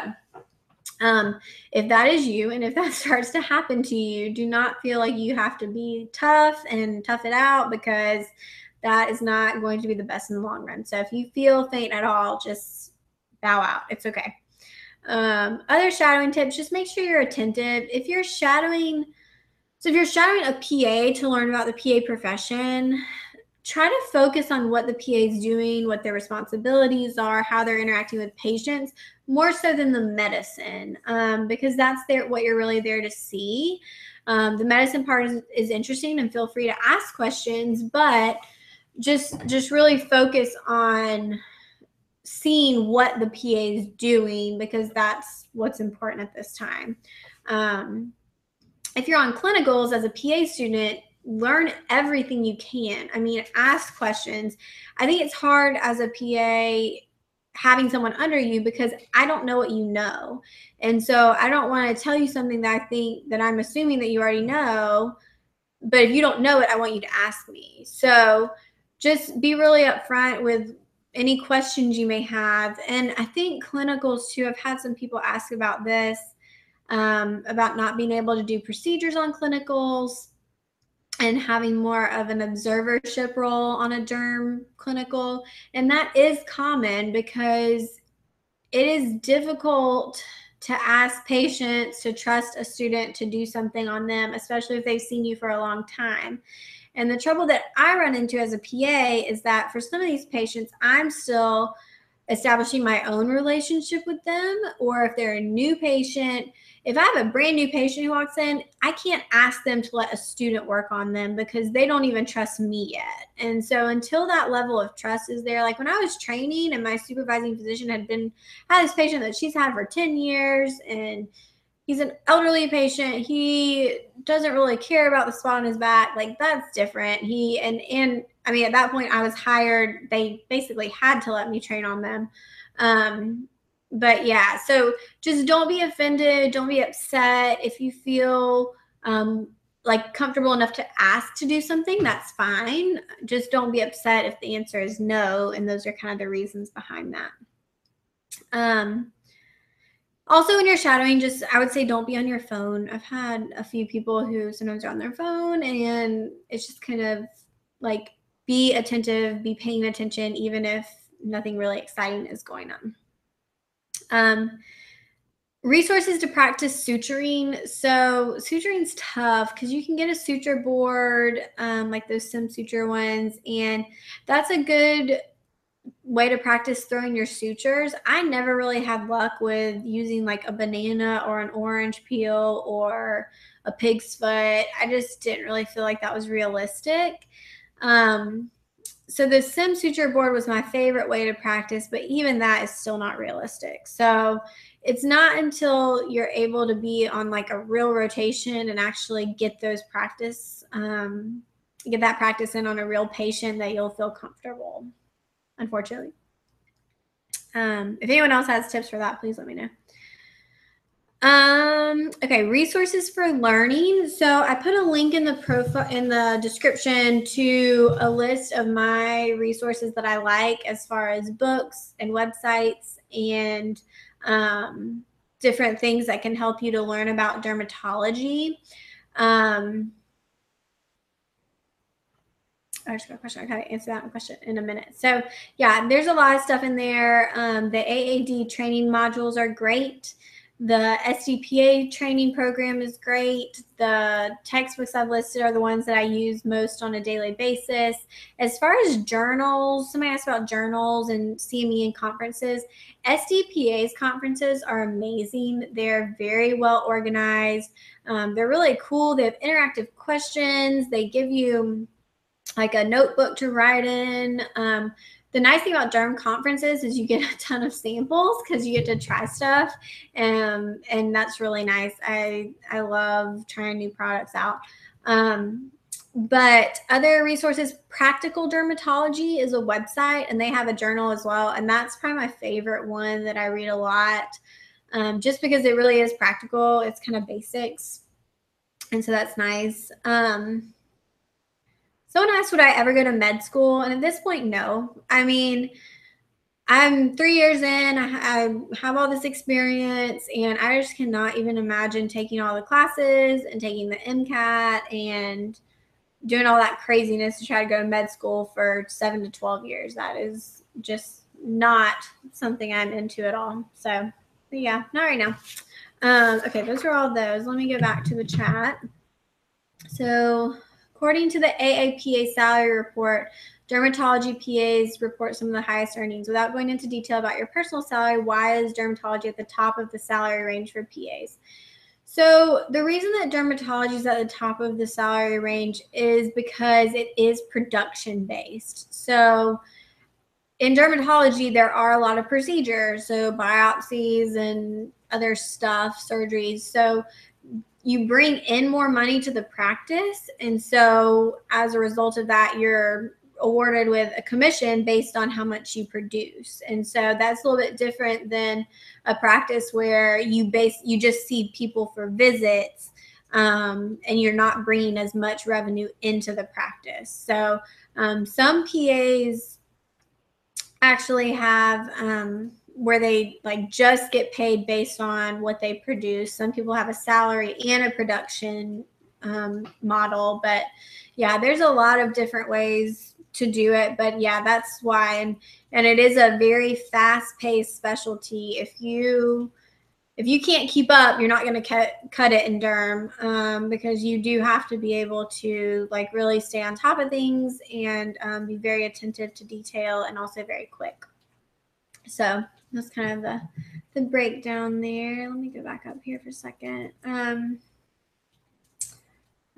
um, if that is you and if that starts to happen to you, do not feel like you have to be tough and tough it out because that is not going to be the best in the long run. So if you feel faint at all, just bow out. It's okay. Um, other shadowing tips, just make sure you're attentive. If you're shadowing, so if you're shadowing a PA to learn about the PA profession, try to focus on what the PA is doing, what their responsibilities are, how they're interacting with patients, more so than the medicine, um, because that's there what you're really there to see. Um, the medicine part is, is interesting, and feel free to ask questions, but just just really focus on seeing what the PA is doing because that's what's important at this time. Um, if you're on clinicals as a PA student, learn everything you can. I mean, ask questions. I think it's hard as a PA having someone under you because I don't know what you know. And so I don't want to tell you something that I think that I'm assuming that you already know. But if you don't know it, I want you to ask me. So just be really upfront with any questions you may have. And I think clinicals too, I've had some people ask about this, um, about not being able to do procedures on clinicals and having more of an observership role on a derm clinical. And that is common because it is difficult to ask patients to trust a student to do something on them, especially if they've seen you for a long time. And the trouble that I run into as a PA is that for some of these patients, I'm still establishing my own relationship with them, or if they're a new patient, if I have a brand new patient who walks in, I can't ask them to let a student work on them because they don't even trust me yet. And so until that level of trust is there, like when I was training and my supervising physician had been had this patient that she's had for 10 years and he's an elderly patient he doesn't really care about the spot on his back like that's different he and and i mean at that point i was hired they basically had to let me train on them um but yeah so just don't be offended don't be upset. If you feel um like comfortable enough to ask to do something that's fine. Just don't be upset if the answer is no and those are kind of the reasons behind that. Um also when you're shadowing just i would say don't be on your phone. I've had a few people who sometimes are on their phone and it's just kind of like be attentive be paying attention even if nothing really exciting is going on um, resources to practice suturing so suturing's tough because you can get a suture board um, like those sim suture ones and that's a good way to practice throwing your sutures. I never really had luck with using like a banana or an orange peel or a pig's foot. I just didn't really feel like that was realistic. Um, so the sim suture board was my favorite way to practice, but even that is still not realistic. So it's not until you're able to be on like a real rotation and actually get those practice, um, get that practice in on a real patient that you'll feel comfortable unfortunately. Um, if anyone else has tips for that, please let me know. Um, okay, resources for learning. So I put a link in the profile in the description to a list of my resources that I like as far as books and websites and um, different things that can help you to learn about dermatology. Um, I just got a question. I gotta answer that question in a minute. So yeah, there's a lot of stuff in there. Um, the AAD training modules are great. The SDPA training program is great. The textbooks I've listed are the ones that I use most on a daily basis. As far as journals, somebody asked about journals and CME and conferences. SDPA's conferences are amazing. They're very well organized. Um, they're really cool. They have interactive questions. They give you like a notebook to write in. Um, the nice thing about derm conferences is you get a ton of samples because you get to try stuff, um, and that's really nice. I I love trying new products out. Um, but other resources, Practical Dermatology is a website, and they have a journal as well, and that's probably my favorite one that I read a lot, um, just because it really is practical. It's kind of basics and so that's nice. Um, someone asked, would I ever go to med school? And at this point, no. I mean, I'm three years in, I, have all this experience, and I just cannot even imagine taking all the classes and taking the MCAT and doing all that craziness to try to go to med school for seven to 12 years. That is just not something I'm into at all. So, yeah, not right now. Um, okay, those are all those. Let me go back to the chat. So, according to the AAPA salary report, dermatology PAs report some of the highest earnings. Without going into detail about your personal salary, why is dermatology at the top of the salary range for PAs? So, the reason that dermatology is at the top of the salary range is because it is production based. So, in dermatology, there are a lot of procedures, so biopsies and other stuff, surgeries. So you bring in more money to the practice. And so as a result of that, you're awarded with a commission based on how much you produce. And so that's a little bit different than a practice where you base you just see people for visits um, and you're not bringing as much revenue into the practice. So um, some PAs actually have um, where they like just get paid based on what they produce. Some people have a salary and a production um, model, but yeah, there's a lot of different ways to do it. But yeah, that's why, and and it is a very fast-paced specialty. If you if you can't keep up, you're not going to cut cut it in derm um, because you do have to be able to like really stay on top of things and um, be very attentive to detail and also very quick. So that's kind of the the breakdown there. Let me go back up here for a second. Um,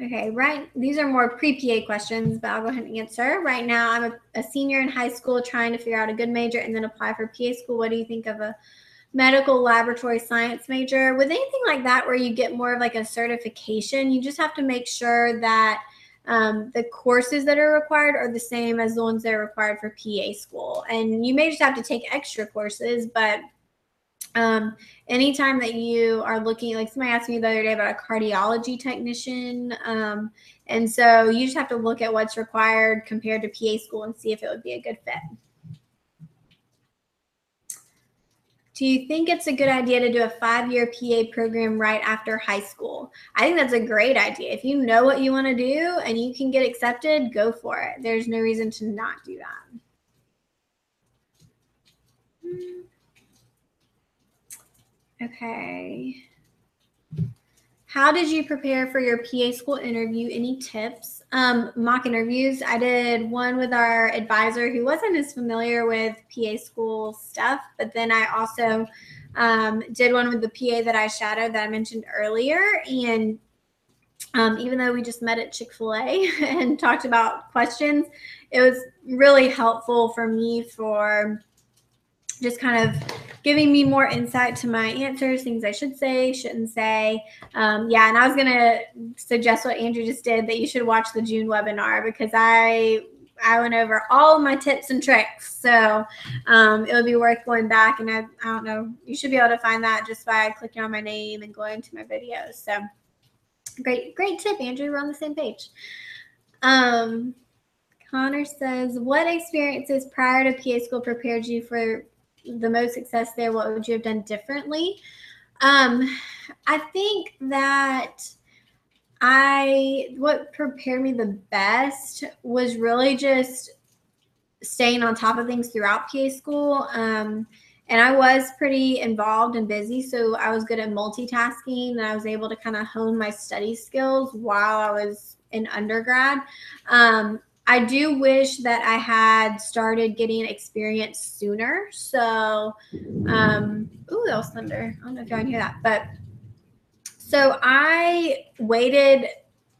okay, right. These are more pre-PA questions, but I'll go ahead and answer. Right now, I'm a, a senior in high school trying to figure out a good major and then apply for PA school. What do you think of a medical laboratory science major? With anything like that, where you get more of like a certification, you just have to make sure that um, the courses that are required are the same as the ones that are required for PA school. And you may just have to take extra courses, but um, anytime that you are looking, like somebody asked me the other day about a cardiology technician. Um, and so you just have to look at what's required compared to PA school and see if it would be a good fit. Do you think it's a good idea to do a five year PA program right after high school? I think that's a great idea. If you know what you want to do and you can get accepted, go for it. There's no reason to not do that. Hmm. Okay. How did you prepare for your PA school interview? Any tips? Um, mock interviews. I did one with our advisor who wasn't as familiar with PA school stuff, but then I also um, did one with the PA that I shadowed that I mentioned earlier. And um, even though we just met at Chick fil A and talked about questions, it was really helpful for me for just kind of giving me more insight to my answers, things I should say, shouldn't say. Um, yeah, and I was gonna suggest what Andrew just did that you should watch the June webinar because I I went over all my tips and tricks. So um, it would be worth going back. And I, I don't know, you should be able to find that just by clicking on my name and going to my videos. So great, great tip, Andrew. We're on the same page. Um, Connor says, what experiences prior to PA school prepared you for the most success there, what would you have done differently? Um, I think that I what prepared me the best was really just staying on top of things throughout PA school. Um, and I was pretty involved and busy, so I was good at multitasking, and I was able to kind of hone my study skills while I was in undergrad. Um, I do wish that I had started getting experience sooner. So, um, ooh, that was thunder. I don't know if y'all can hear that, but so I waited.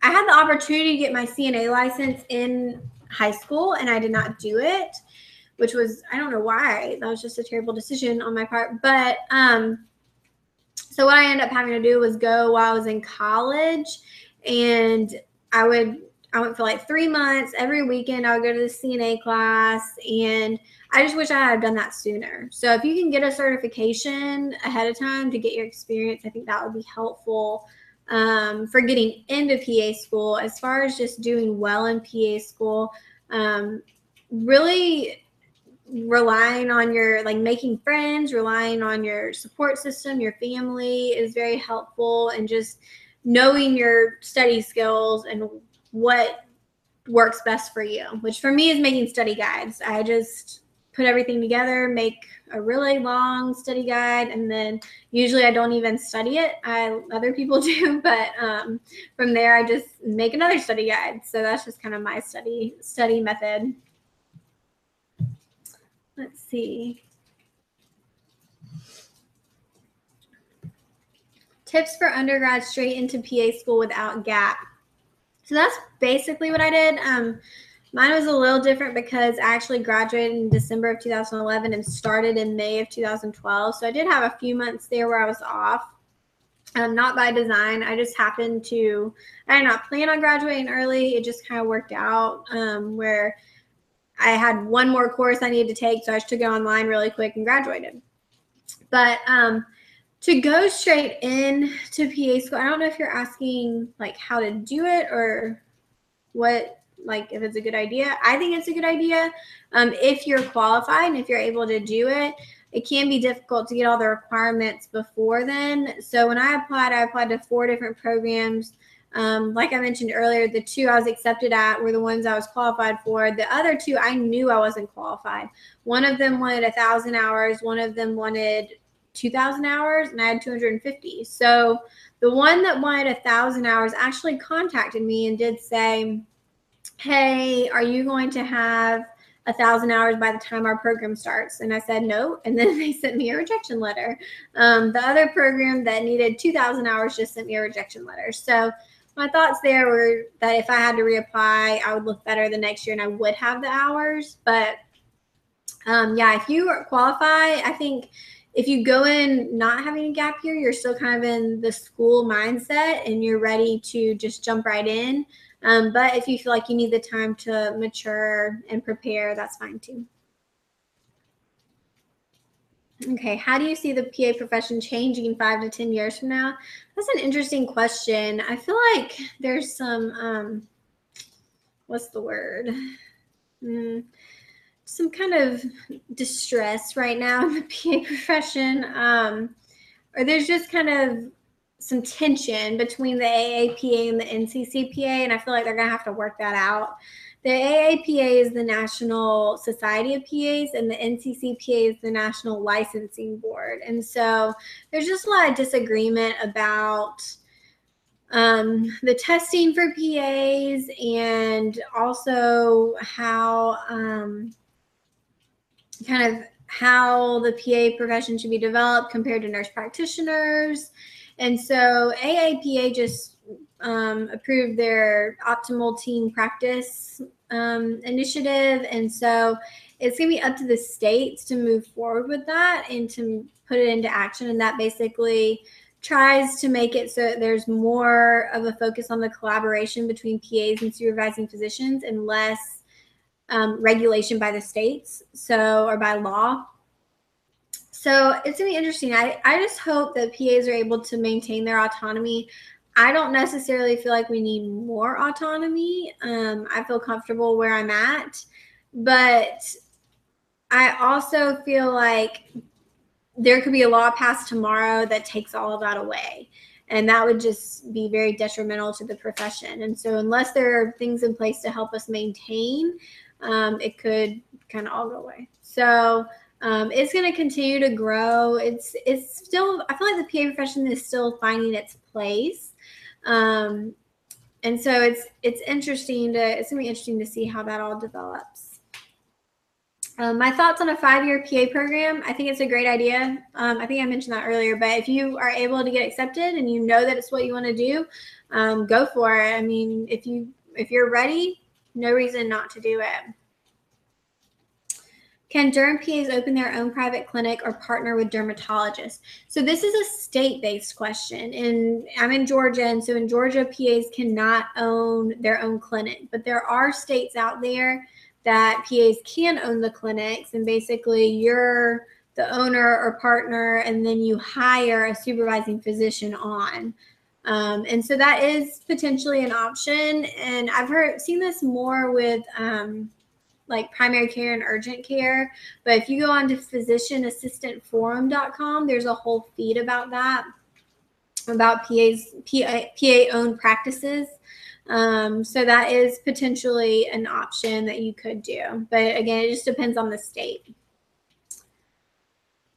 I had the opportunity to get my CNA license in high school, and I did not do it, which was I don't know why. That was just a terrible decision on my part. But um, so what I ended up having to do was go while I was in college, and I would I went for like three months. Every weekend, I would go to the CNA class, and I just wish I had done that sooner. So, if you can get a certification ahead of time to get your experience, I think that would be helpful um, for getting into PA school. As far as just doing well in PA school, um, really relying on your like making friends, relying on your support system, your family is very helpful, and just knowing your study skills and what works best for you. Which for me is making study guides. I just put everything together, make a really long study guide, and then usually I don't even study it. I other people do, but um, from there I just make another study guide. So that's just kind of my study study method. Let's see. Tips for undergrad straight into PA school without gap. So that's basically what I did. Um, Mine was a little different because I actually graduated in December of 2011 and started in May of 2012. So I did have a few months there where I was off. Um, not by design. I just happened to, I did not plan on graduating early. It just kind of worked out um, where I had one more course I needed to take. So I just took it online really quick and graduated. But um, to go straight in to PA school, I don't know if you're asking like how to do it or what like if it's a good idea. I think it's a good idea. Um, if you're qualified and if you're able to do it, it can be difficult to get all the requirements before then. So when I applied, I applied to four different programs. Um, like I mentioned earlier, the two I was accepted at were the ones I was qualified for. The other two, I knew I wasn't qualified. One of them wanted a thousand hours. One of them wanted 2,000 hours, and I had 250. So the one that wanted a thousand hours actually contacted me and did say, hey, are you going to have a thousand hours by the time our program starts? And I said no. And then they sent me a rejection letter. Um, the other program that needed 2,000 hours just sent me a rejection letter. So my thoughts there were that if I had to reapply, I would look better the next year and I would have the hours. But um, yeah, if you qualify, I think if you go in not having a gap year, you're still kind of in the school mindset and you're ready to just jump right in. Um, but if you feel like you need the time to mature and prepare, that's fine too. Okay, how do you see the PA profession changing five to 10 years from now? That's an interesting question. I feel like there's some, um, what's the word? Mm, some kind of distress right now in the PA profession. Um, or there's just kind of some tension between the AAPA and the NCCPA, and I feel like they're to have to work that out. The AAPA is the National Society of PAs, and the NCCPA is the National Licensing Board. And so there's just a lot of disagreement about um, the testing for PAs and also how um, kind of how the PA profession should be developed compared to nurse practitioners and so AAPA just um, approved their optimal team practice um, initiative. And so it's going to be up to the states to move forward with that and to put it into action. And that basically tries to make it so there's more of a focus on the collaboration between PAs and supervising physicians and less um, regulation by the states, so or by law. So it's gonna be interesting. I, I just hope that PAs are able to maintain their autonomy. I don't necessarily feel like we need more autonomy. Um, I feel comfortable where I'm at, but I also feel like there could be a law passed tomorrow that takes all of that away. And that would just be very detrimental to the profession. And so, unless there are things in place to help us maintain, um, it could kind of all go away. So, um, it's going to continue to grow. It's it's still I feel like the PA profession is still finding its place, um, and so it's it's interesting to it's going to be interesting to see how that all develops. Um, my thoughts on a five-year PA program. I think it's a great idea. Um, I think I mentioned that earlier, but if you are able to get accepted and you know that it's what you want to do, um, go for it. I mean, if you if you're ready, no reason not to do it. Can derm PAs open their own private clinic or partner with dermatologists? So this is a state-based question, and I'm in Georgia, and so in Georgia, PAs cannot own their own clinic, but there are states out there that PAs can own the clinics, and basically you're the owner or partner, and then you hire a supervising physician on. Um, and so that is potentially an option. And I've heard seen this more with um, like primary care and urgent care. But if you go on to physicianassistantforum.com, there's a whole feed about that, about PA's PA, PA owned practices. Um, so that is potentially an option that you could do. But again, it just depends on the state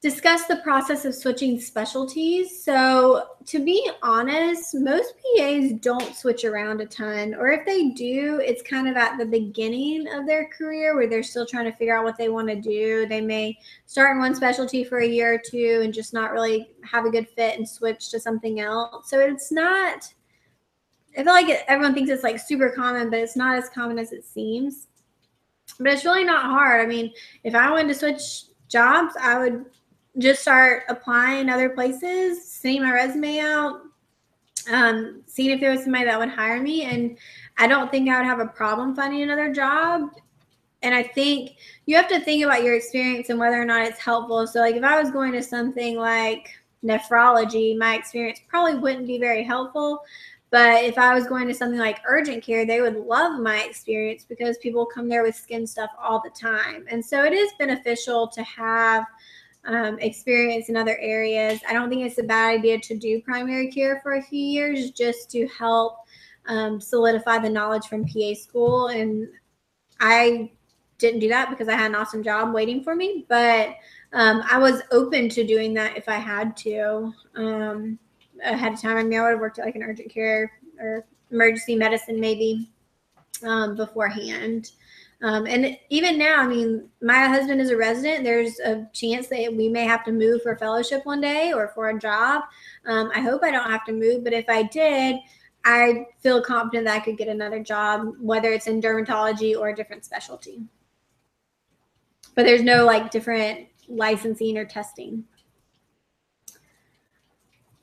discuss the process of switching specialties. So, to be honest, most PAs don't switch around a ton, or if they do, it's kind of at the beginning of their career where they're still trying to figure out what they want to do. They may start in one specialty for a year or two and just not really have a good fit and switch to something else. So, it's not, I feel like everyone thinks it's like super common, but it's not as common as it seems. But it's really not hard. I mean, if I wanted to switch jobs, I would just start applying other places, sending my resume out, um, seeing if there was somebody that would hire me. And I don't think I would have a problem finding another job. And I think you have to think about your experience and whether or not it's helpful. So, like, if I was going to something like nephrology, my experience probably wouldn't be very helpful. But if I was going to something like urgent care, they would love my experience because people come there with skin stuff all the time. And so it is beneficial to have um, experience in other areas. I don't think it's a bad idea to do primary care for a few years just to help um, solidify the knowledge from PA school. And I didn't do that because I had an awesome job waiting for me, but um, I was open to doing that if I had to um, ahead of time. I mean, I would have worked at like an urgent care or emergency medicine maybe um, beforehand. Um, and even now, I mean, my husband is a resident. There's a chance that we may have to move for fellowship one day or for a job. Um, I hope I don't have to move, but if I did, I feel confident that I could get another job, whether it's in dermatology or a different specialty. But there's no like different licensing or testing.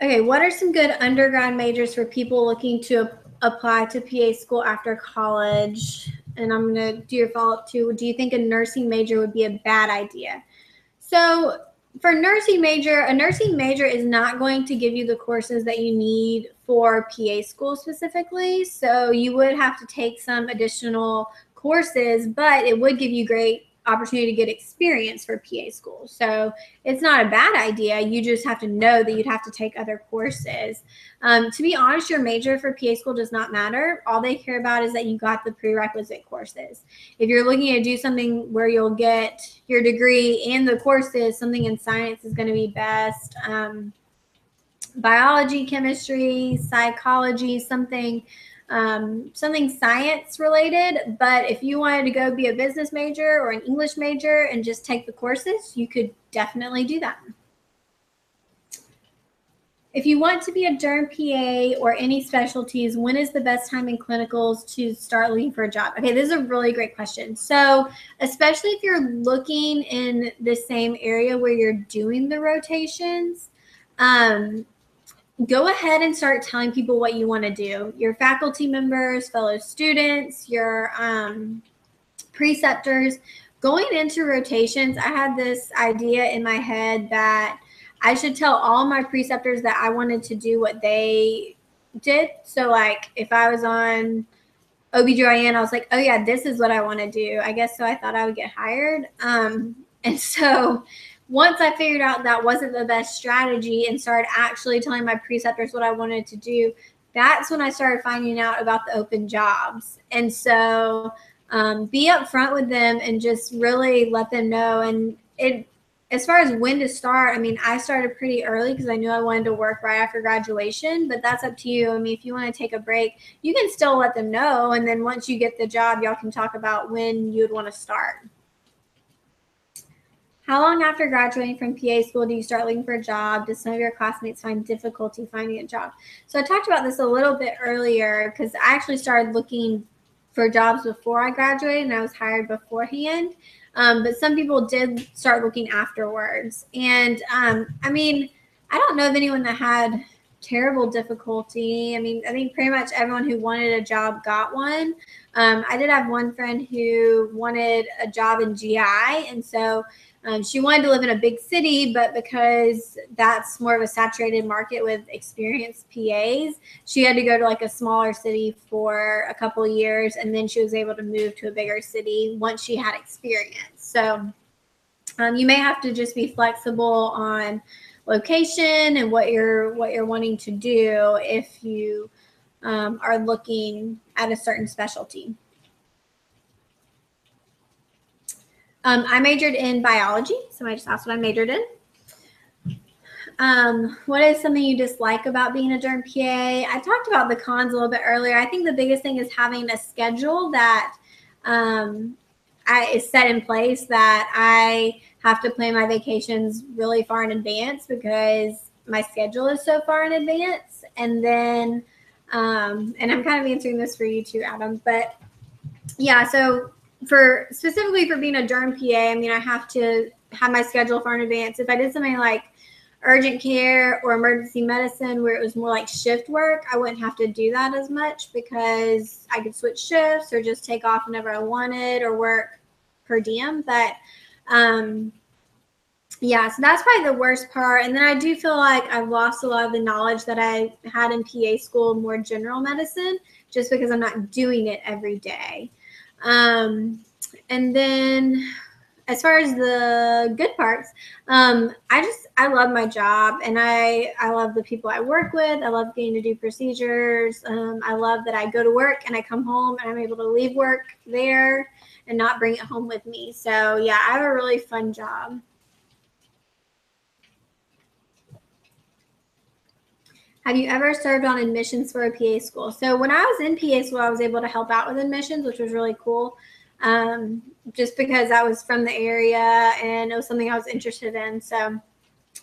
Okay, what are some good undergrad majors for people looking to apply to PA school after college? And I'm going to do your follow up too. Do you think a nursing major would be a bad idea? So, for nursing major, a nursing major is not going to give you the courses that you need for PA school specifically. So, you would have to take some additional courses, but it would give you great opportunity to get experience for PA school. So it's not a bad idea. You just have to know that you'd have to take other courses. Um, to be honest, your major for PA school does not matter. All they care about is that you got the prerequisite courses. If you're looking to do something where you'll get your degree and the courses, something in science is going to be best. Um, biology, chemistry, psychology, something um, something science related. But if you wanted to go be a business major or an English major and just take the courses, you could definitely do that. If you want to be a derm PA or any specialties, when is the best time in clinicals to start looking for a job? Okay, this is a really great question. So, especially if you're looking in the same area where you're doing the rotations, um, go ahead and start telling people what you want to do. Your faculty members, fellow students, your um, preceptors. Going into rotations, I had this idea in my head that I should tell all my preceptors that I wanted to do what they did. So, like, if I was on OBGYN, I was like, oh, yeah, this is what I want to do. I guess so. I thought I would get hired. Um, and so once I figured out that wasn't the best strategy and started actually telling my preceptors what I wanted to do, that's when I started finding out about the open jobs. And so um, be upfront with them and just really let them know. And it, as far as when to start, I mean, I started pretty early because I knew I wanted to work right after graduation, but that's up to you. I mean, if you want to take a break, you can still let them know. And then once you get the job, y'all can talk about when you'd want to start. How long after graduating from PA school do you start looking for a job? Do some of your classmates find difficulty finding a job? So I talked about this a little bit earlier because I actually started looking for jobs before I graduated and I was hired beforehand. Um, but some people did start looking afterwards. And um, I mean, I don't know of anyone that had terrible difficulty. I mean, I think pretty much everyone who wanted a job got one. Um, I did have one friend who wanted a job in GI. And so Um, she wanted to live in a big city, but because that's more of a saturated market with experienced PAs, she had to go to like a smaller city for a couple years, and then she was able to move to a bigger city once she had experience. So um, you may have to just be flexible on location and what you're what you're wanting to do if you um, are looking at a certain specialty. Um, I majored in biology, so I just asked what I majored in. Um, what is something you dislike about being a derm PA? I talked about the cons a little bit earlier. I think the biggest thing is having a schedule that um, I, is set in place that I have to plan my vacations really far in advance because my schedule is so far in advance. And then, um, and I'm kind of answering this for you too, Adam, but yeah, so for specifically for being a derm PA, I mean, I have to have my schedule far in advance. If I did something like urgent care or emergency medicine where it was more like shift work, I wouldn't have to do that as much because I could switch shifts or just take off whenever I wanted or work per diem. But um, yeah, so that's probably the worst part. And then I do feel like I've lost a lot of the knowledge that I had in PA school, more general medicine, just because I'm not doing it every day. Um, and then as far as the good parts, um, I just I love my job and I I love the people I work with. I love getting to do procedures. Um, I love that I go to work and I come home and I'm able to leave work there and not bring it home with me. So yeah, I have a really fun job. Have you ever served on admissions for a PA school? So when I was in PA school, I was able to help out with admissions, which was really cool. Um, just because I was from the area and it was something I was interested in. So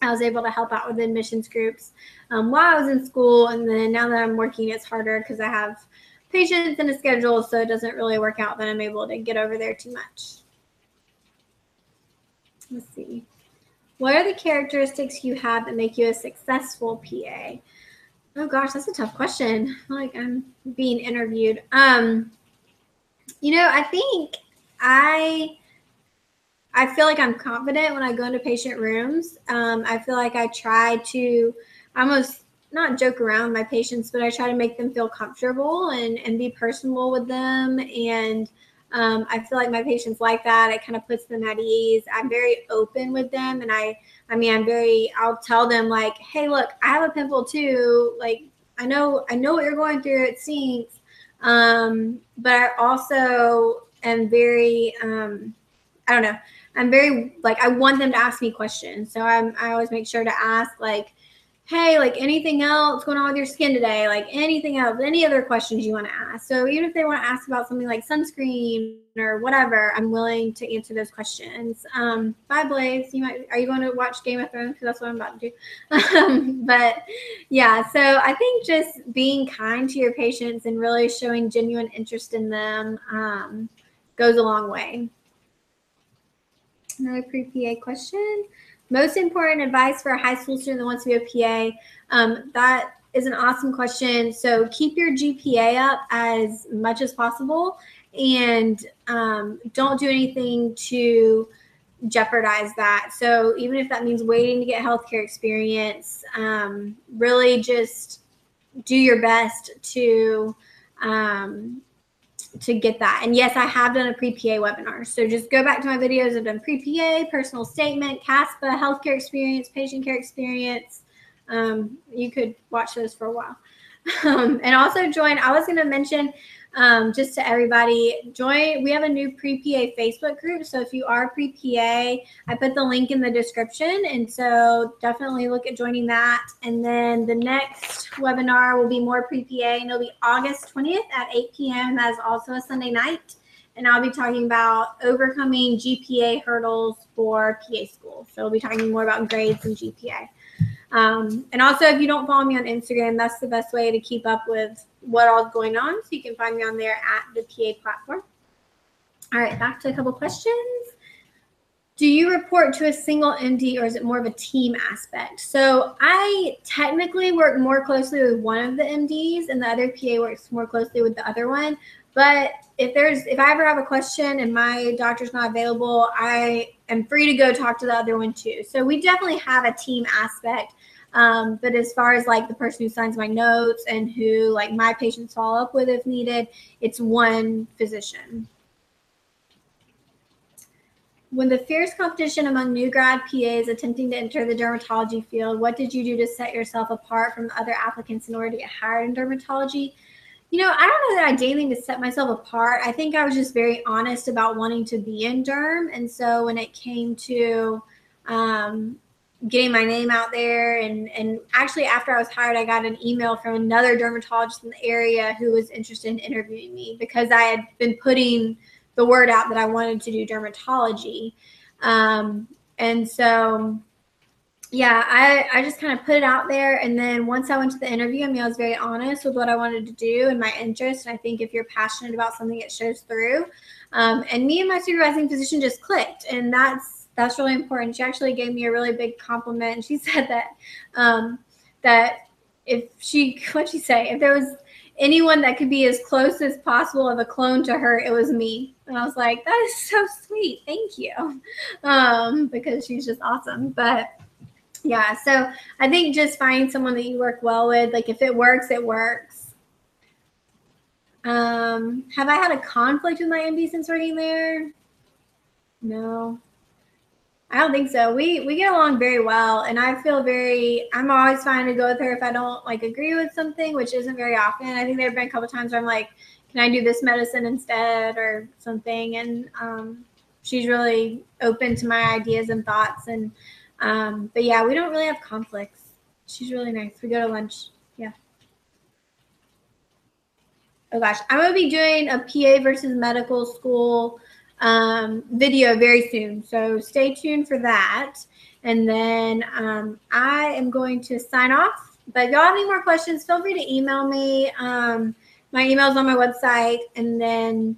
I was able to help out with admissions groups um, while I was in school. And then now that I'm working, it's harder because I have patients and a schedule. So it doesn't really work out that I'm able to get over there too much. Let's see. What are the characteristics you have that make you a successful PA? Oh gosh, that's a tough question. Like I'm being interviewed. Um, you know, I think I I feel like I'm confident when I go into patient rooms. Um, I feel like I try to almost not joke around my patients, but I try to make them feel comfortable and and be personable with them. And um, I feel like my patients like that. It kind of puts them at ease. I'm very open with them, and I I mean, I'm very, I'll tell them like, hey, look, I have a pimple too. Like, I know, I know what you're going through. It stinks. Um, but I also am very, um, I don't know. I'm very like I want them to ask me questions. So I'm I always make sure to ask like, hey, like anything else going on with your skin today? Like anything else, any other questions you want to ask. So even if they want to ask about something like sunscreen or whatever, I'm willing to answer those questions. Um, bye, Blaze. You might are you going to watch Game of Thrones? Because that's what I'm about to do. Um, but yeah, so I think just being kind to your patients and really showing genuine interest in them um, goes a long way. Another pre-PA question most important advice for a high school student that wants to be a PA? Um, that is an awesome question. So keep your GPA up as much as possible and um, don't do anything to jeopardize that. So even if that means waiting to get healthcare experience, um, really just do your best to um, to get that. And yes, I have done a pre-PA webinar. So just go back to my videos. I've done pre-PA, personal statement, CASPA, healthcare experience, patient care experience. Um, you could watch those for a while. Um, and also join, I was going to mention um, just to everybody, join. We have a new pre PA Facebook group. So if you are pre PA, I put the link in the description. And so definitely look at joining that. And then the next webinar will be more pre PA, and it'll be August 20th at 8 p.m. That is also a Sunday night. And I'll be talking about overcoming GPA hurdles for PA school. So we'll be talking more about grades and GPA. Um, and also, if you don't follow me on Instagram, that's the best way to keep up with what all's going on. So you can find me on there at the PA platform. All right, back to a couple questions. Do you report to a single MD or is it more of a team aspect? So I technically work more closely with one of the MDs and the other PA works more closely with the other one. but if there's if I ever have a question and my doctor's not available, I am free to go talk to the other one too. So we definitely have a team aspect. Um, but as far as like the person who signs my notes and who like my patients follow up with if needed, it's one physician. When the fierce competition among new grad PAs attempting to enter the dermatology field, what did you do to set yourself apart from other applicants in order to get hired in dermatology? You know, I don't know that I did anything to set myself apart. I think I was just very honest about wanting to be in derm. And so when it came to um, getting my name out there and and actually after I was hired I got an email from another dermatologist in the area who was interested in interviewing me because I had been putting the word out that I wanted to do dermatology. Um, and so yeah, I, I just kind of put it out there. And then once I went to the interview, I mean, I was very honest with what I wanted to do and my interest. And I think if you're passionate about something, it shows through. Um, and me and my supervising physician just clicked. And that's that's really important. She actually gave me a really big compliment. And she said that um, that if she what'd she say? If there was anyone that could be as close as possible of a clone to her, it was me. And I was like, that is so sweet. Thank you. Um, because she's just awesome. But yeah, so I think just find someone that you work well with. Like if it works, it works. Um, have I had a conflict with my MD since working there? No. I don't think so. We we get along very well, and I feel very. I'm always fine to go with her if I don't like agree with something, which isn't very often. I think there have been a couple times where I'm like, "Can I do this medicine instead?" or something, and um, she's really open to my ideas and thoughts. And um, but yeah, we don't really have conflicts. She's really nice. We go to lunch. Yeah. Oh gosh, I'm gonna be doing a PA versus medical school um, video very soon. So stay tuned for that. And then um, I am going to sign off. But if y'all have any more questions, feel free to email me. Um, my email is on my website. And then,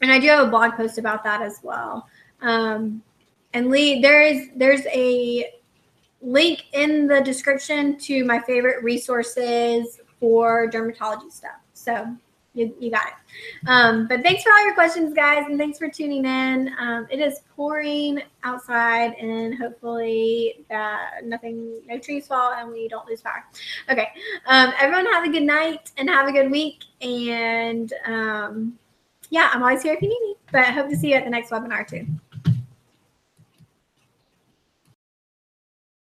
and I do have a blog post about that as well. Um, and Lee, there is there's a link in the description to my favorite resources for dermatology stuff. So you, you got it. Um, but thanks for all your questions, guys, and thanks for tuning in. Um, it is pouring outside, and hopefully that nothing, no trees fall, and we don't lose power. Okay. Um, everyone have a good night and have a good week. And um, yeah, I'm always here if you need me. But hope to see you at the next webinar too.